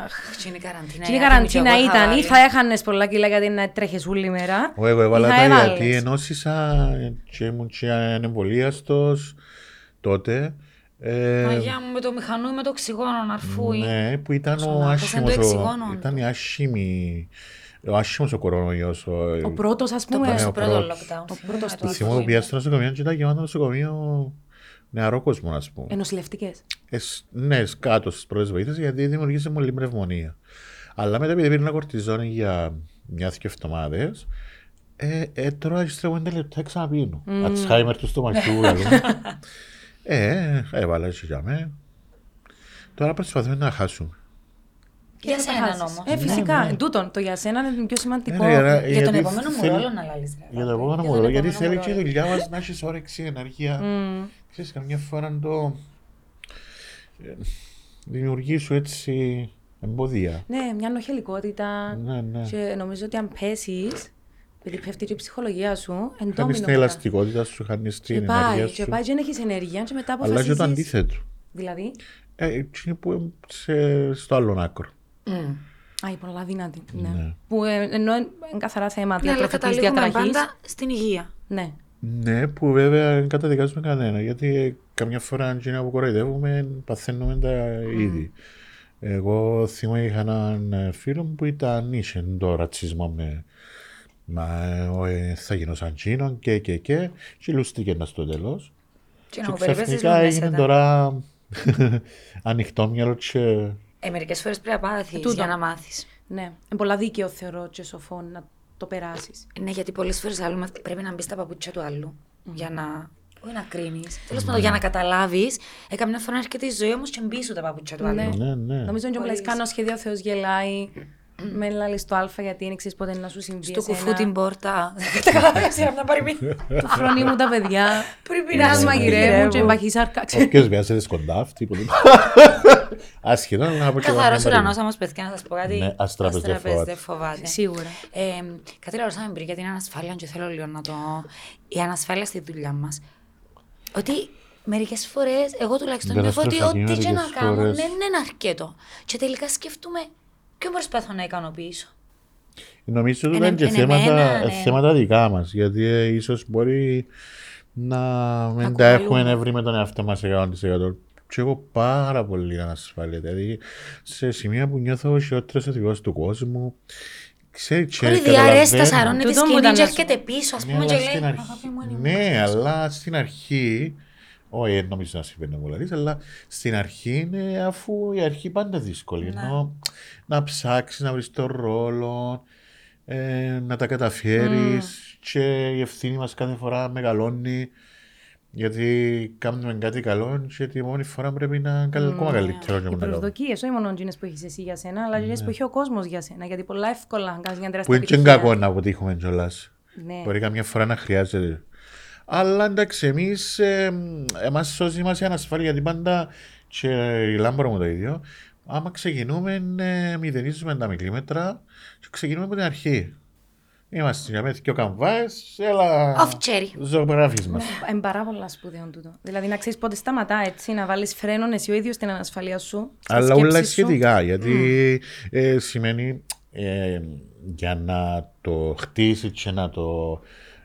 Αχ. Και είναι η καραντίνα. Και η η καραντίνα άτιμη, και εγώ είχα ήταν, ή βάλει. θα έχανες πολλά κιλά γιατί να τρέχεις όλη μέρα. Εγώ εγώ έβαλα ή θα τα έβαλες. γιατί ενώσισα και ήμουν και ανεμβολίαστος τότε. Ε, Μαγιά μου με το μηχανού ή με το οξυγόνο να αρφούει. ναι, που ήταν ο Σώμα, άσχημος, το ο, εξηγώνω. ήταν η άσχημη, ο άσχημος ο κορονοϊός. Ο, Ο πρώτος, ας Το πούμε. Ναι, πρώτο, ο πρώτο πρώτος. lockdown. Ο πρώτος θυμάμαι, του το Θυμώ που αρφούει. πήγα στο νοσοκομείο και ήταν γεμάτο το νοσοκομείο νεαρό κόσμο, ας πούμε. Ενοσηλευτικέ. Ε, σ- ναι, κάτω στις πρώτες βοήθειες γιατί δημιουργήσε πολύ πνευμονία. Αλλά μετά επειδή πήρε κορτιζόνη για μια-δυο εβδομάδες, ε, ε, τώρα ύστερα από 5 λεπτά ξαναπίνω. Ατσχάιμερ του στομαχιού, λέμε. Ε, έβαλα έτσι για μέ. Τώρα προσπαθούμε να χάσουμε. Για σένα όμως. Ε, φυσικά. Εν τούτον, το για σένα είναι το πιο σημαντικό. Ναι, ρε, Για τον γιατί επόμενο μου θέλει- ρόλο να λάλεις. ρε, Για το αγάπη. επόμενο Για μου τον ρόλο, γιατί επόμενο θέλει μου και η ρόλο. δουλειά μας να έχεις όρεξη, ενέργεια. Ξέρεις, καμιά φορά το ε, δημιουργείς σου έτσι εμποδία. Ναι, μια νοχελικότητα. Ναι, ναι. Και νομίζω ότι αν πέσεις, επειδή πέφτει και η ψυχολογία σου, Χάνεις εντόμινο. την μετά. ελαστικότητα σου, χάνεις Και την πάει, ενέργεια και σου. πάει και δεν έχεις ενέργεια, και μετά Αλλά και αποφασίζεις... το αντίθετο. Δηλαδή, Ε, έτσι είναι που είναι σε- στο άλλο άκρο. Μμ. α, η πολλά δυνατή. Ναι. Ναι. Που ε, ενώ είναι καθαρά θέμα Ναι, αλλά διατροφικής καταλήγουμε διαταραχής. πάντα στην υγεία. Ναι. Ναι, που βέβαια δεν καταδικάζουμε κανένα, γιατί ε, καμιά φορά αν είναι που κοροϊδεύουμε, παθαίνουμε τα ήδη. Εγώ θυμάμαι είχα έναν ε, φίλο μου που ήταν είχε το ρατσισμό με Μα ε, θα γίνω σαν τσίνον και και και και λούστηκε να στο τέλος. Και Και να μου περιπέσεις ξαφνικά λίγο έγινε μέσα. τώρα ανοιχτό μυαλό και Ε, μερικές φορές πρέπει να πάθεις τούτο. για να μάθεις. ναι. Είναι πολλά δίκαιο θεωρώ και σοφό να το περάσεις. Ναι, γιατί πολλές φορές πρέπει να μπεις στα παπούτσια του άλλου για να. Όχι να κρίνεις. Τέλος πάντων, για να καταλάβεις. Ε, καμιά φορά έρχεται η ζωή όμως και μπεις σου τα παπούτσια του άλλου. Ναι. ναι, ναι. Νομίζω ότι Μπορείς. μου κάνω σχέδιο ο Θεός γελάει. Με λάλη στο α γιατί δεν ξέρεις πότε να σου συμβεί Στο εσένα. κουφού την πόρτα. Δεν καταλαβαίνω, σειρά να πάρει μία. Του φρονεί μου τα παιδιά. Πρέπει Να να σου μαγειρεύουν και μπαχή σάρκα. Όποιος βιάζεται σκοντά, τίποτα. Άσχετο, αλλά να πω και εγώ Καθαρός μια ουρανός παροιμία. όμως, παιδιά, να σας πω κάτι. Ναι, ας τραπεζ δεν Αστραπεζ φοβάται. δεν φοβάται. Σίγουρα. Ε, κάτι ρωτήσαμε πριν για την ανασφάλεια και θέλω λίγο να το... Η ανασφάλεια στη δουλειά μας. Ότι μερικές φορές, εγώ τουλάχιστον Δεν νιώθω ότι αστροφαγεί ό,τι και να μερικές κάνω φορές. δεν είναι αρκετό. Και τελικά σκεφτούμε ποιον προσπαθώ να ικανοποιήσω. Νομίζω ότι Εν- ήταν και εν θέματα, εμένα, ναι. θέματα δικά μας. Γιατί ε, ίσως μπορεί να μην τα έχουμε κουβαλούμε. βρει με τον εαυτό μας 100%. Και εγώ πάρα πολύ ανασφάλεια. Δηλαδή σε σημεία που νιώθω ο χειρότερος ηθικό του κόσμου. Ξέρει, και Όλη διαρρέστα καταλαβαίνω- σαρώνει τη Τούτο μου σκηνή ήταν και να σου έρχεται πίσω, ας Ναι, πούμε, και αλλά λέει στην «Αγάπη αρχή, μου, είναι ναι, μόνος». αλλά στην αρχή, όχι δεν νομίζω να συμβαίνει πολλά λύσεις, αλλά στην αρχή είναι αφού η αρχή πάντα δύσκολη. Ναι. Ενώ να ψάξεις να βρεις τον ρόλο, ε, να τα καταφέρεις και η ευθύνη μας κάθε φορά μεγαλώνει. Γιατί κάνουμε κάτι καλό και τη μόνη φορά πρέπει να είναι καλ- ακόμα καλύτερο. και Οι μετά. προσδοκίες, όχι μόνο εκείνε που έχεις εσύ για σένα, αλλά και εκείνες που έχει ο κόσμος για σένα. Γιατί πολλά εύκολα να κάνεις μια Που τεράστια είναι και επιτυχία. κακό να αποτύχουμε κιόλας. Ναι. Μπορεί καμιά φορά να χρειάζεται. Αλλά εντάξει, εμείς εμάς σώζει μας η ανασφάλεια γιατί πάντα Και η Λάμπρο μου το ίδιο. Άμα ξεκινούμε, ε, μηδενίζουμε τα μιλίμετρα και ξεκινούμε από την αρχή. Είμαστε για μένα και ο καμβάες, έλα Off cherry. ζωγραφείς μας. Είναι πάρα πολλά σπουδαίο τούτο. Δηλαδή να ξέρεις πότε σταματά έτσι, να βάλεις φρένο εσύ ο ίδιος στην ανασφαλεία σου. στη Αλλά σκέψη όλα σου. σχετικά, γιατί ε, σημαίνει ε, για να το χτίσεις και να το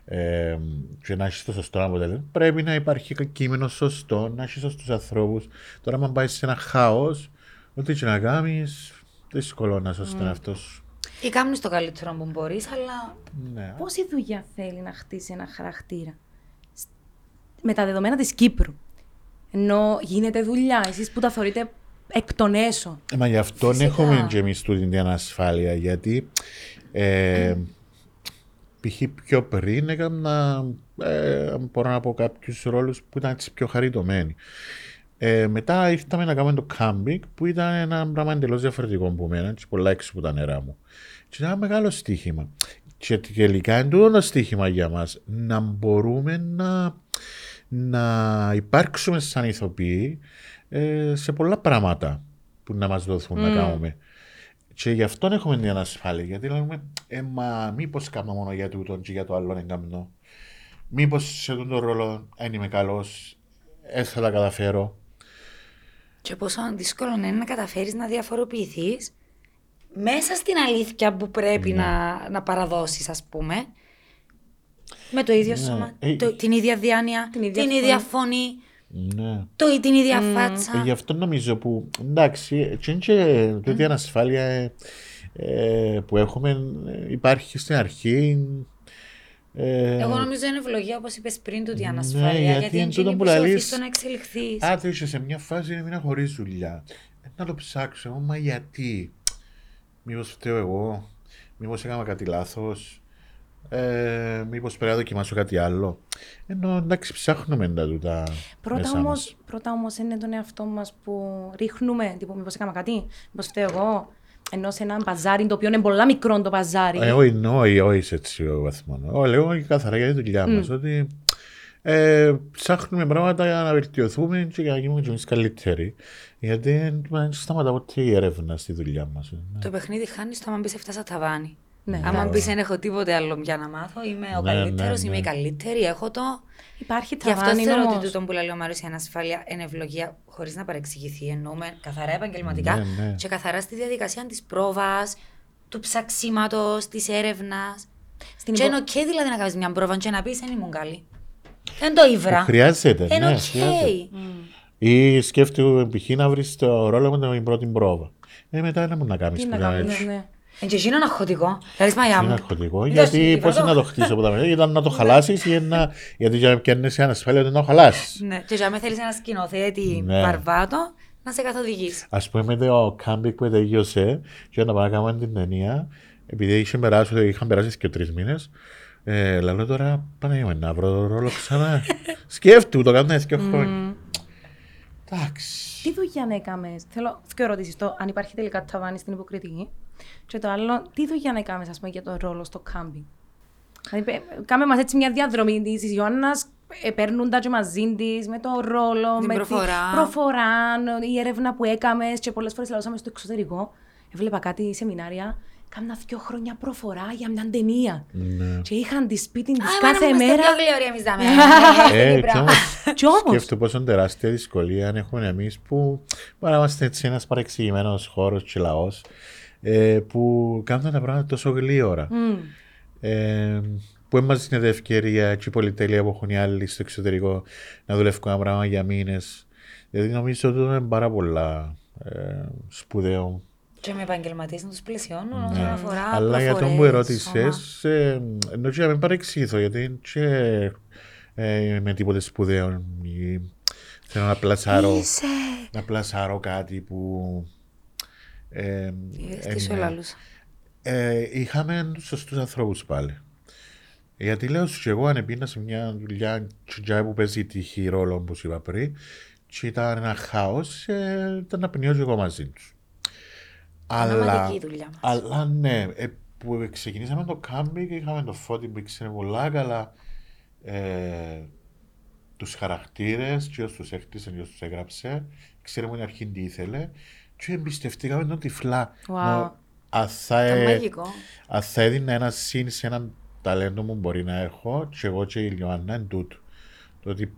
ε, και να έχεις το σωστό αποτέλεσμα, πρέπει να υπάρχει κείμενο σωστό, να έχεις σωστούς ανθρώπους. Τώρα, αν πάει σε ένα χάος, ό,τι και να κάνεις, δύσκολο να σώσεις τον εαυτό σου. Ή κάνεις το καλύτερο που μπορείς, αλλά Ναι. Πόση δουλειά θέλει να χτίσει ένα χαρακτήρα Σ- με τα δεδομένα της Κύπρου; Ενώ γίνεται δουλειά, εσείς που τα θεωρείτε εκ των έσω. Ε, Μα γι' αυτό Φυσικά. έχουμε και εμεί τούτη την ανασφάλεια, γιατί ε, π.χ. πιο πριν έκανα, ε, μπορώ να πω κάποιους ρόλους που ήταν έτσι πιο χαριτωμένοι. Ε, μετά ήρθαμε να κάνουμε το κάμπινγκ που ήταν ένα πράγμα εντελώς διαφορετικό που μένα, και πολλά έξω από τα νερά μου. Και ήταν ένα μεγάλο στοίχημα. Και τελικά είναι τούτο το στοίχημα για μας να μπορούμε να, να υπάρξουμε σαν ηθοποιοί ε, σε πολλά πράγματα που να μας δοθούν να κάνουμε. Και γι' αυτό έχουμε την ανασφάλεια. Γιατί λέμε, ε, μα μήπως κάνω μόνο για τούτον και για το άλλο δεν κάνω. Μήπως σε αυτόν τον ρόλο δεν είμαι καλός, δεν θα τα καταφέρω. και πόσο δύσκολο είναι να καταφέρεις να διαφοροποιηθείς μέσα στην αλήθεια που πρέπει Ναι. να, να παραδώσεις, ας πούμε. Με το ίδιο σώμα, Ε, το- την ίδια διάνοια, την ίδια ίδια, φωνή. φωνή, Ναι. το, την ίδια φάτσα. Ε, γι' αυτό νομίζω που εντάξει, έτσι είναι και τούτη η ανασφάλεια ε, ε, που έχουμε ε, υπάρχει στην αρχή. Ε, Εγώ νομίζω είναι ευλογία, όπως είπες πριν, του η Ναι, ανασφάλεια. γιατί γιατί είναι είναι τούτο εκείνη που που σε λαλείς. οθεί στο να εξελιχθείς. Άντε είσαι σε μια φάση να μην χωρί δουλειά. Ε, να το ψάξω, εγώ, μα γιατί. Μήπως φταίω εγώ, μήπως έκανα κάτι λάθος, ε, μήπως πρέπει να δοκιμάσω κάτι άλλο. Ενώ εντάξει ψάχνουμε τα τούτα Πρώτα μέσα όμως, μας. πρώτα όμως είναι τον εαυτό μας που ρίχνουμε, τύπου μήπως έκανα κάτι, μήπως φταίω εγώ, ενώ σε ένα μπαζάρι το οποίο είναι πολλά μικρό το μπαζάρι. Ε, όχι, ναι, όχι, όχι σε έτσι ο βαθμό. Εγώ λέω καθαρά για τη δουλειά μας, ότι ε, ψάχνουμε πράγματα για να βελτιωθούμε και για να γίνουμε και εμείς καλύτεροι. Γιατί δεν σταματά ποτέ η έρευνα στη δουλειά μας. ε, ναι. Το παιχνίδι χάνεις το άμα μπεις έφτασα ταβάνι. Ναι, άμα εντάξει. μπεις δεν έχω τίποτε άλλο για να μάθω, είμαι ο Ναι, καλύτερος, ναι, είμαι ναι. η καλύτερη, έχω το. Υπάρχει Γι' αυτό ταβάνι θεωρώ όμως. ότι τούτο που λέει ο Μάριος η ανασφάλεια είναι ευλογία χωρίς να παρεξηγηθεί. Εννοούμε καθαρά επαγγελματικά Ναι, ναι. και καθαρά στη διαδικασία της πρόβας, του ψαξίματος, της έρευνας. Στην Και υπο- είναι οκ δηλαδή να κάνεις μια πρόβα και να πεις δεν ήμουν καλή. Δεν το ήβρα. Χρειάζεται, Είναι ναι, οκ. χρειάζεται. Ή σκέφτομαι π.χ. να βρεις το ρόλο μου την πρώτη πρόβα. Ε, μετά δεν μου να κάνεις Τι που να ήταν κάνουμε, έτσι. ναι. Εν και εκείνο ναρκωτικό. Δηλαδή, μαγιά Είναι μου. ναρκωτικό. Είδες, Γιατί είπα πώς το. να το χτίσω από τα μέσα, ήταν να το χαλάσεις ή να. Γιατί για να πιάνεις ανασφάλεια δεν το χαλάσεις. Ναι, και για με θέλεις ένα σκηνοθέτη Ναι. βαρβάτο να σε καθοδηγήσει. Α πούμε το κάμπινγκ που τελείωσε και να πάμε να κάνουμε την ταινία, επειδή είχε περάσει, είχαν περάσει και τρεις μήνες, ε, λέω τώρα πάνε να βρω ρόλο ξανά. Σκέφτου, το κάνω και χρόνια. Εντάξει. Τι δουλειά να έκαμες; Θέλω δύο ερωτήσεις. Το αν υπάρχει τελικά ταβάνι στην υποκριτική. Και το άλλο, τι δουλειά να έκαμες, ας πούμε, για τον ρόλο στο κάμπινγκ. Δηλαδή, πε- κάμε μας έτσι μια διαδρομή της Ιωάννας, παίρνουν τα και μαζί της με το ρόλο, Την με προφορά. την προφορά, η έρευνα που έκαμες και πολλές φορές λαούσαμε στο εξωτερικό. Έβλεπα κάτι σεμινάρια. Κάμνα δύο χρόνια προφορά για μια ταινία. Ναι. Και είχαν τη σπίτι της Α, εμένα κάθε είμαστε μέρα. πιο γλυόροι εμείς δάμε. Ε, Είναι κι πράγμα. όμως, Κι όμως. σκέφτομαι πόσο τεράστια δυσκολία αν έχουμε εμείς που μπορεί να είμαστε έτσι ένας παρεξηγημένος χώρος και λαό ε, που κάνουν τα πράγματα τόσο γλύωρα. Μμ. Ε, που έμαζε την ευκαιρία και η πολυτέλεια που έχουν οι άλλοι στο εξωτερικό να δουλεύουν ένα πράγμα για μήνες. Δηλαδή νομίζω ότι είναι πάρα πολλά ε, σπουδαίο. Και με επαγγελματίες να τους πλαισιώνουν όσον Ναι. αφορά. Αλλά για τον που προφορές, ερώτησες, σώμα. ε, ενώ και να μην παρεξηγηθώ, γιατί είναι και ε, με τίποτε σπουδαίο. ή Θέλω να πλασάρω, Είσαι. να πλασάρω κάτι που. Ε, Τις σου ε, ελαλούσα. ε, είχαμε τους σωστούς ανθρώπους πάλι. Γιατί λέω σου και εγώ αν επίνα σε μια δουλειά τσιτζάι που παίζει τύχη ρόλο όπως είπα πριν και ήταν ένα χάος, ε, ήταν να πνιώσω εγώ μαζί τους. Αλλά, Ονομαδική η δουλειά μας. αλλά ναι, ε, που ξεκινήσαμε το κάμπινγκ είχαμε το φώτι που ήξερε πολλά καλά ε, τους χαρακτήρες, και τους έκτισε και τους έγραψε, ξέρουμε την αρχή τι ήθελε και εμπιστευτήκαμε τον τυφλά. Wow. Νο- Αν θα, Ήταν ε, μαγικό. αν θα έδινα ένα συν σε έναν ταλέντο μου μπορεί να έχω και εγώ και η Ιωάννα εν τούτου. Το ότι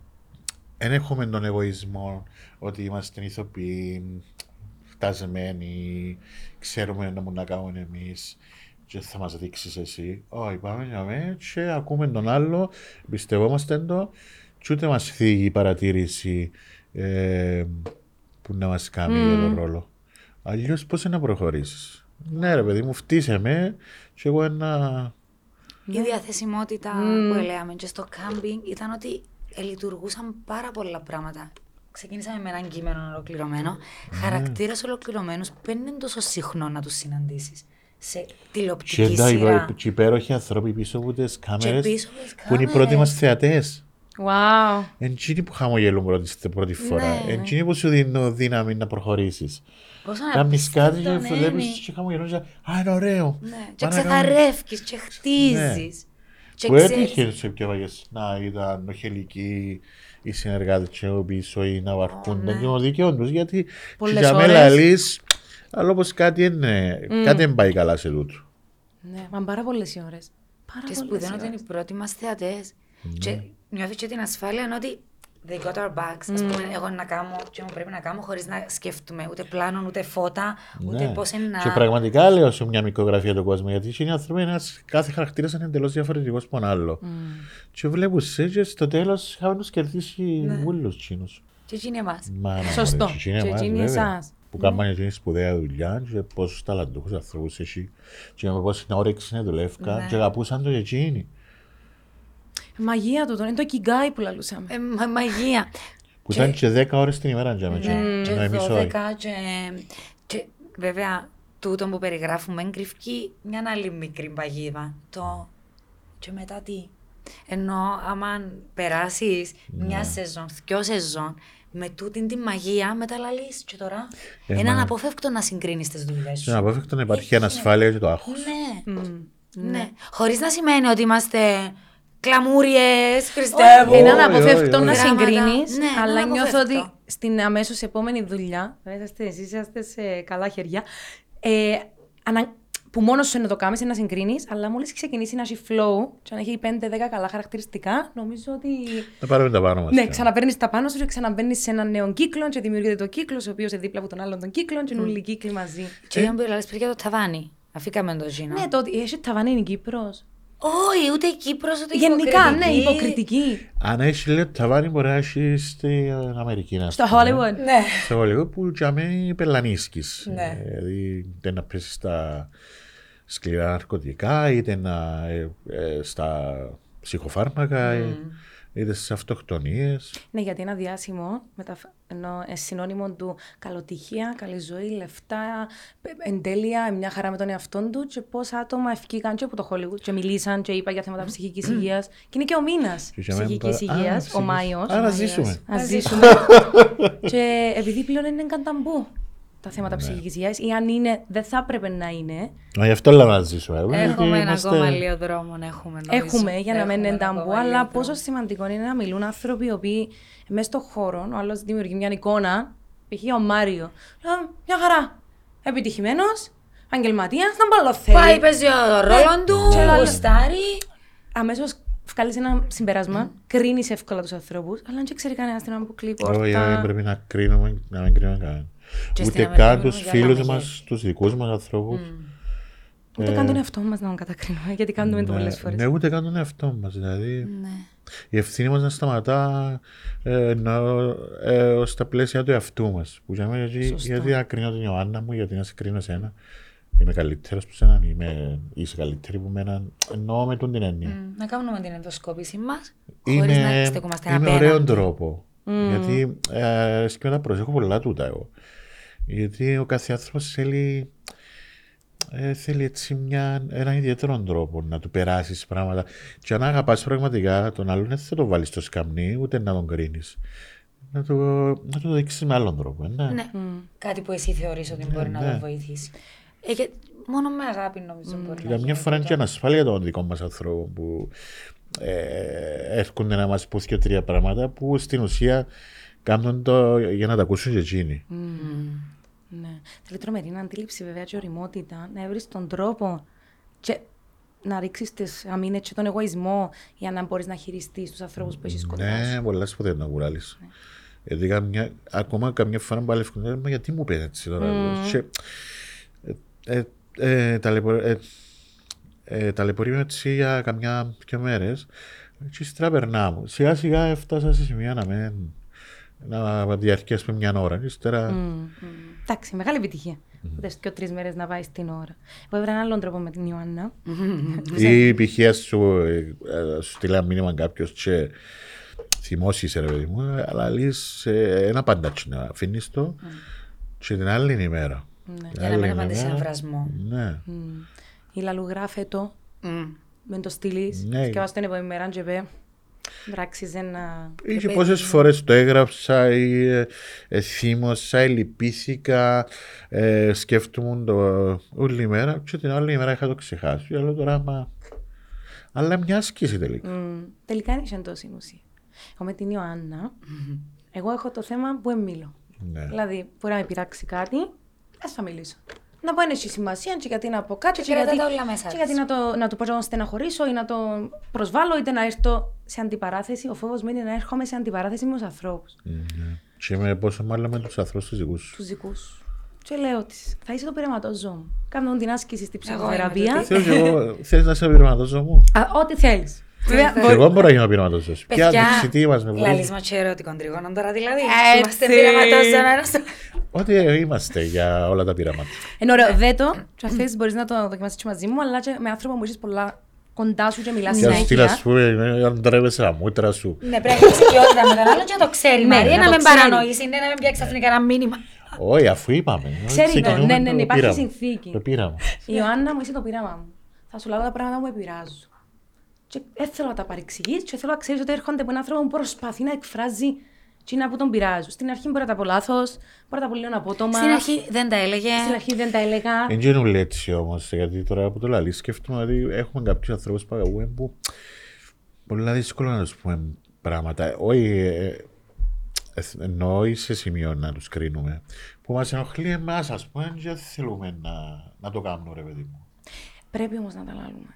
δεν έχουμε τον εγωισμό ότι είμαστε ηθοποιοί, φτασμένοι, ξέρουμε να μου να κάνουμε εμείς και θα μας δείξεις εσύ. Όχι, πάμε για μέ και ακούμε τον άλλο, πιστεύόμαστε το και ούτε μας θίγει η παρατήρηση ε, που να μας κάνει για τον ρόλο. Αλλιώς πώς είναι να προχωρήσεις; Ναι ρε παιδί μου, φτύσε με και εγώ ένα... Η διαθεσιμότητα που έλεγαμε και στο κάμπινγκ ήταν ότι ε, λειτουργούσαν πάρα πολλά πράγματα. Ξεκίνησαμε με έναν κείμενο ολοκληρωμένο. Ναι. Χαρακτήρες ολοκληρωμένους που δεν είναι τόσο συχνό να τους συναντήσεις. Σε Και τηλεοπτική τα σειρά. υπο- και υπέροχοι άνθρωποι πίσω από τις κάμερες πίσω από τις που είναι οι πρώτοι κάμερες. μας θεατές. Wow. Εντζίνοι που χαμογελούν πρώτη, στην πρώτη φορά. Ναι, ναι. Εντζίνοι που σου δίνουν δύναμη να προχωρήσεις. Πόσο Κάνεις κάτι και απίστευτο, ναι, βλέπεις ναι. και χαμογελούν και «Α, είναι ωραίο». Ναι, και Πάμε να κάνουμε- ξεθαρεύκεις και χτίζεις. Και Που ξέρεις- έτυχε σε πιο βαγές να ήταν οχελικοί οι συνεργάτες και ο πίσω ή να βαρκούν ναι. τον δίκαιο τους γιατί Πολλές για ώρες. μένα λες αλλά όπως κάτι είναι, κάτι δεν πάει καλά σε τούτο. Ναι, μα πάρα πολλές οι ώρες. Πάρα Και πολλές σπουδαίο οι ότι είναι ώρες. οι πρώτοι μας θεατές. Ναι. Και νιώθεις και την ασφάλεια ότι they got our backs. Ας πούμε, εγώ να κάνω και μου πρέπει να κάνω χωρίς να σκέφτομαι ούτε πλάνο, ούτε φώτα, ούτε Ναι. πώς είναι να... Και πραγματικά λέω σε μια μικρογραφία του κόσμου, γιατί είναι άνθρωποι, ένας, κάθε χαρακτήρας είναι εντελώς διαφορετικός από τον άλλο. Και βλέπουν σε και στο τέλος είχαμε του κερδίσει Ναι. όλου τσίνους. Και εκεί είναι εμάς. Σωστό. Και εκείνοι εσάς. Που κάνουν εκείνη σπουδαία δουλειά και πόσους ταλαντούχους ανθρώπους έχει και με πόση όρεξη να δουλεύκα Ναι. και αγαπούσαν το και εκείνοι. Μαγεία του, είναι το kigai που λαλούσαμε. Ε, μα- μαγεία. Που ήταν και 10 ώρες την ημέρα για μένα. Ναι, ενώ και εμείς όχι. 12 και, και βέβαια τούτο που περιγράφουμε κρυφκεί μια άλλη μικρή παγίδα. Το και μετά τι; Ενώ άμα περάσεις Ναι. μια σεζόν, δυο σεζόν, με τούτη τη μαγεία μεταλαλείς και τώρα; Ε, είναι μα- αναπόφευκτο να συγκρίνεις τις δουλειές Και σου. να απόφευκτο να υπάρχει ανασφάλεια και το άγχος. Ναι, Μμ. ναι. Χωρίς να σημαίνει ότι είμαστε κλαμούριες, Χριστέ. Είναι όχι, αναποφεύκτο όχι, να όχι. συγκρίνεις, Ναι, αλλά είναι νιώθω ότι αναποφεύκτο. στην αμέσως επόμενη δουλειά, θα είσαστε εσείς, είσαστε σε καλά χέρια. Ε, ανα... Που μόνος σου είναι το κάνεις, είναι να συγκρίνεις, αλλά μόλις ξεκινήσει να έχει flow, και να έχει 5-10 καλά χαρακτηριστικά, νομίζω ότι. Να πάρουμε τα πάνω μας. Ναι, ξαναπαίρνεις τα πάνω σου και ξαναμπαίνεις σε έναν νέο κύκλο, και δημιουργείται το κύκλος, ο οποίος είναι δίπλα από τον άλλον τον κύκλο, και είναι όλοι οι κύκλοι μαζί. Και για να πει πριν για το ταβάνι. Αφήκαμε το Ζήνα. Ναι, το ότι έχει ταβάνι είναι η Κύπρος. Όχι, ούτε η Κύπρος, ούτε η Γενικά, ναι, υποκριτική. υποκριτική. Αν έχεις λέει ταβάνι μπορεί να έχει στην Αμερική. να Στο πούμε. Hollywood. Ναι. Στο Hollywood που για μένα πελανίσκεις. Ναι. Δηλαδή είτε να πέσει στα σκληρά ναρκωτικά, είτε να, ε, ε, στα ψυχοφάρμακα, ε, είτε στις αυτοκτονίες; Ναι, γιατί ένα διάσημο μεταφ... ενώ, ε, συνώνυμο του καλοτυχία, καλή ζωή, λεφτά, ε, εντέλεια, μια χαρά με τον εαυτό του και πόσα άτομα ευκήκαν και από το Hollywood και μιλήσαν και είπα για θέματα ψυχικής υγείας. Και είναι και ο μήνας Και για μένα ψυχικής τώρα- Α, υγεία, ο ψυχικής. Μάιος. Α, να ζήσουμε. Να ζήσουμε. και επειδή πλέον είναι κανταμπού τα Ναι. θέματα ψυχικής υγείας, ή αν είναι, δεν θα έπρεπε να είναι. Μα γι' αυτό λέω να ζήσουμε. ε, γιατί Έχουμε ένα είμαστε- ακόμα λίγο δρόμο να έχουμε. νομίζω. Έχουμε για να μην είναι Έχουμε ένα ταμπού, ακόμα αλλά λίγο πόσο δρόμο. σημαντικό είναι να μιλούν άνθρωποι οι οποίοι μέσα στον χώρο, ο άλλος δημιουργεί μια εικόνα, π.χ. ο Μάριο. «Α, Μια χαρά. Επιτυχημένος, επαγγελματίας, να μπαλωθέλει. Πάει, παίζει ο ρόλο του, Και λαλό- γουστάρει. Αμέσως βγάλει ένα συμπέρασμα, κρίνεις εύκολα τους ανθρώπους, αλλά δεν ξέρει κανένας την αποκλεί πόρτα. Όχι, δεν πρέπει να κρίνουμε, να μην κρίνουμε κανέναν. Και στην Ούτε Αμερική καν μιλούμε τους για φίλους άλλα μας, μεγέθη. τους δικούς μας ανθρώπους. Ούτε καν τον εαυτό μας να τον κατακρίνουμε, γιατί κάνουμε το πολλές φορές. Ναι, ούτε καν τον εαυτό μας. Δηλαδή, Ναι. η ευθύνη μας να σταματά ε, να, ε, στα πλαίσια του εαυτού μας. Που για μένα, γιατί, γιατί να κρίνω την Ιωάννα μου, γιατί να σε κρίνω εσένα. Είμαι καλύτερος που σένα, είμαι, είσαι καλύτερη που μένα. Εννοώ με τον την έννοια. Μ, Να κάνουμε την ενδοσκόπηση μας, χωρίς να είναι, στεκόμαστε είναι απέναντι. ωραίο τρόπο. Γιατί ε, σκέφτομαι να προσέχω πολλά τούτα εγώ. Γιατί ο κάθε άνθρωπο θέλει, ε, θέλει έτσι μια, έναν ιδιαίτερο τρόπο να του περάσεις πράγματα. Και αν αγαπάς πραγματικά τον άλλον, δεν θα το βάλεις στο σκαμνί, ούτε να τον κρίνεις. Να το, να το δείξεις με άλλον τρόπο. ε, Ναι. Ναι. Κάτι που εσύ θεωρείς ότι μπορεί να ναι. τον βοηθήσει. Ε, και μόνο με αγάπη νομίζω μπορεί να Για μια γίνει φορά είναι τούτο. και ανασφάλεια των δικών μας ανθρώπων που ε, έρχονται να μας πούν και τρία πράγματα που στην ουσία κάνουν το για να τα ακούσουν και εκείνοι. Ναι. Θέλει τρομερή αντίληψη βέβαια και οριμότητα, να βρει τον τρόπο και να ρίξεις τις αμήνες και τον εγωισμό για να μπορείς να χειριστείς τους ανθρώπους που έχεις κοντά Ναι, σου. πολλά σπουδαία να κουράλεις. Γιατί καμιά, ακόμα καμιά φορά που παλεύουν, μα γιατί μου πες έτσι τώρα. Και, ε, ε, ε, ταλαιπω- ε, ε, ταλαιπωρούμε έτσι για καμιά δυο μέρες και ύστερα περνάω. Σιγά σιγά έφτασα σε σημεία να με να διαρκέσει μια ώρα. Ύστερα, Εντάξει, μεγάλη επιτυχία. Ούτε και τρεις μέρες να πάει στην ώρα. Εγώ έβρα έναν άλλον τρόπο με την Ιωάννα. η πηχεία σου, ε, ε, σου στείλει ένα μήνυμα κάποιος και θυμώσεις ρε παιδί μου, αλλά λες ε, ένα παντάτσι να αφήνεις το και την άλλη ημέρα. Την Για να άλλη μην απαντήσει σε ημέρα, βρασμό. Ναι. Η λαλουγράφε το, με το στυλί. Ναι. Και βάζω την επόμενη μέρα και είπε. Βράξιζε να. Είχε πόσες φορές το έγραψα ή ε, ε, θύμωσα ή λυπήθηκα, ε, σκέφτομαι το όλη μέρα και την άλλη ημέρα είχα το ξεχάσει. Αλλά τώρα, μα... Αλλά μια άσκηση τελικά. Μμ, τελικά είναι και τόση ουσία. Εγώ με την Ιωάννα, εγώ έχω το θέμα που εμίλω. Ναι. Δηλαδή, μπορεί να με πειράξει κάτι, ας θα μιλήσω. Να πω, έχει σημασία, και γιατί να πω κάτι, Και κρατά τα όλα μέσα και της. γιατί να το, να το πω να στεναχωρήσω ή να το προσβάλλω, είτε να έρθω σε αντιπαράθεση. Ο φόβος μου είναι να έρχομαι σε αντιπαράθεση με τους ανθρώπους, Ναι. Και με πόσο μάλλον με τους ανθρώπους τους δικούς σου. τους δικούς σου. Και λέω τη, θα είσαι το πειραματόζωο μου. Κάνω την άσκηση στην Εγώ είμαι ψυχοθεραπεία. τούτη. Θέλω και εγώ, θέλεις να σε πειραματώσω μου; Α, Ό,τι θέλεις. Βέβαια, Και εγώ μπορώ να γίνω πειραματώσω σου. Ποια Παιδιά, δεξιτή μας με λαλείς βοήθησε. μα και ερωτικών τριγώνων τώρα δηλαδή. Έτσι. Είμαστε πειραματόζωνα ένας στο- Ό,τι είμαστε για όλα τα πειράματα. Είναι ωραίο. Δε το, και αν θέλεις μπορείς να το δοκιμάσεις και μαζί μου, αλλά και με άνθρωπο που έχεις πολλά κοντά σου και μιλάς Και να στείλω, ας συνέχεια. πούμε, αν τρέβεσαι τα μούτρα σου. Ναι, πρέπει να έχεις ποιότητα με τον άλλο και να το ξέρει. Ναι, Μαρία, να να το μην ξέρει. παρανοήσει, ναι, να μην πιάξει ξαφνικά ένα μήνυμα. Όχι, αφού είπαμε. Ξέρει το, Ξεκινούμε ναι, ναι, ναι, υπάρχει πείραμα. συνθήκη. Το πείραμα. Η Ιωάννα μου είσαι το πείραμά μου. Θα σου λέω τα πράγματα που με επηρεάζουν. Και δεν θέλω να τα παρεξηγείς και θέλω να ξέρεις ότι έρχονται από έναν άνθρωπο που προσπαθεί να εκφράζει τι είναι που τον πειράζουν. Στην αρχή μπορεί να τα πω λάθος, μπορεί να τα πω λίγο απότομα. Στην αρχή δεν τα έλεγε. Στην αρχή δεν τα έλεγα. Δεν γίνουν έτσι όμως, γιατί τώρα που το λαλείς σκέφτομαι ότι έχουμε κάποιους ανθρώπους που αγαπούμε που πολλά δύσκολο να τους πούμε πράγματα. Όχι, ε, ε, εννοώ σε σημείο να τους κρίνουμε. Που μας ενοχλεί εμάς, ας πούμε, και δεν θέλουμε να, να το κάνουμε, ρε παιδί μου. Πρέπει όμως να τα λάλουμε.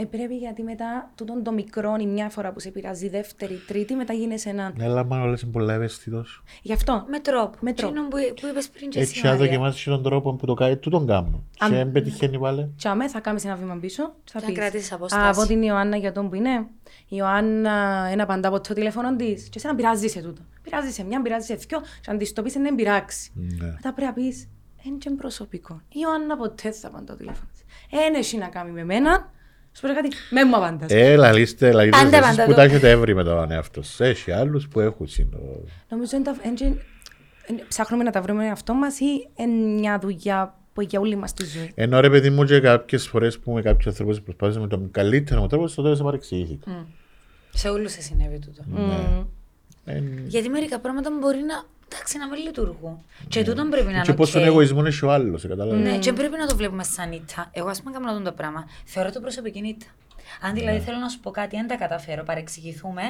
Ε, πρέπει γιατί μετά τούτον το μικρό η μια φορά που σε πειράζει, δεύτερη, τρίτη, μετά γίνεσαι έναν. Ναι, αλλά μάλλον όλες είναι πολλά ευαίσθητος. Γι' αυτό. Με τρόπο. Με τρόπο. Εκείνο που, που είπες πριν και εσύ, Έτσι, αν Μαρία. δοκιμάσεις και τον τρόπο που το κάνει, του τον κάνω. Αν- Και δεν πετυχαίνει πάλι. Τσάμε, θα κάνεις ένα βήμα πίσω και θα Και να πεις. κρατήσεις αποστάση. Α, από την Ιωάννα για τον που είναι. Η Ιωάννα ένα παντά από το τηλέφωνο της. Και εσένα πειράζει σε τούτο. Πειράζει σε μια, πειράζει σε δυο. Και αν τη το πεις, δεν πειράξει. Ναι. Μετά πρέπει να πεις, είναι και προσωπικό. Η Ιωάννα ποτέ θα απαντά το τηλέφωνο της. Ένα έχει να κάνει με μένα. Σου πω κάτι, με μου απαντά. Ε, λαλίστε, λαλίστε Πάντα, εσείς πάντα που το- τα έχετε έβρει με τον εαυτό σας. Έχει άλλους που έχουν σύνο. Νομίζω είναι τα. εν και- εν- Ψάχνουμε να τα βρούμε με αυτό μας ή είναι μια δουλειά που για όλη μας τη ζωή; Ενώ ρε παιδί μου και κάποιες φορές που με κάποιους ανθρώπους προσπάθησα με τον καλύτερο μου τρόπο, στο τέλος παρεξηγήθηκα. Σε όλους σε συνέβη τούτο. Ναι. Ε, Γιατί μερικά πράγματα μπορεί να, εντάξει, να μην λειτουργούν. Και τούτον πρέπει να είναι Και πόσο οκ. εγωισμό έχει ο άλλος, κατάλαβες. Ναι, και πρέπει να το βλέπουμε σαν ήττα. Εγώ, ας πούμε, κάνω αυτό το πράγμα. Θεωρώ το προσωπική ήττα. Αν Ναι. δηλαδή θέλω να σου πω κάτι, αν τα καταφέρω, παρεξηγηθούμε,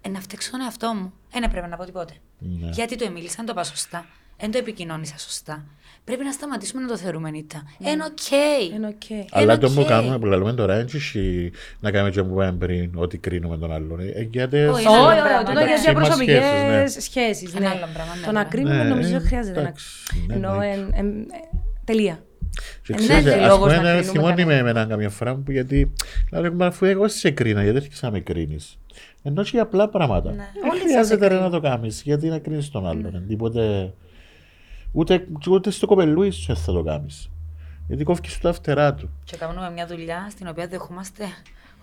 ε, να φταίξω τον εαυτό μου. Ε, δεν πρέπει να πω τίποτε. Ναι. Γιατί το εμίλησα, δεν το είπα σωστά. Δεν το επικοινώνησα σωστά. Πρέπει να σταματήσουμε να το θεωρούμε ήττα. Είναι οκ. Είναι οκ. Αλλά Είναι το που οκ. κάνουμε, που λέμε τώρα, δεν έχει να κάνουμε και που είπαμε πριν, ότι κρίνουμε τον άλλον. Ε, Γιατί... Όχι, Όχι, άλλο όχι, πράγμα, τούτο ναι. για Μεταξύ μας διαπροσωπικές σχέσεις, ναι. σχέσεις. Ένα ναι. άλλο πράγμα, ναι, Το να ναι. κρίνουμε Ναι, νομίζω ε, δεν χρειάζεται. να- εντάξει, ναι, Ενώ ναι. εν- εν- ε, τελεία. Και Ε, ξέρετε, ναι, ας λόγος πούμε, να είναι κρίνουμε θυμώνει με κανένα. εμένα καμιά φορά που γιατί, δηλαδή, μα αφού εγώ σε κρίνα, γιατί έρχεσαι να με κρίνεις. Ενώ και για απλά πράγματα. Ναι. Δεν Όλοι χρειάζεται σας ρε, να το κάνεις, γιατί να κρίνεις τον άλλον. εν Τίποτε, ούτε, ούτε στο κοπελούι σου δεν θα το κάνεις. Γιατί κόφει σου τα φτερά του. Και κάνουμε μια δουλειά στην οποία δεχόμαστε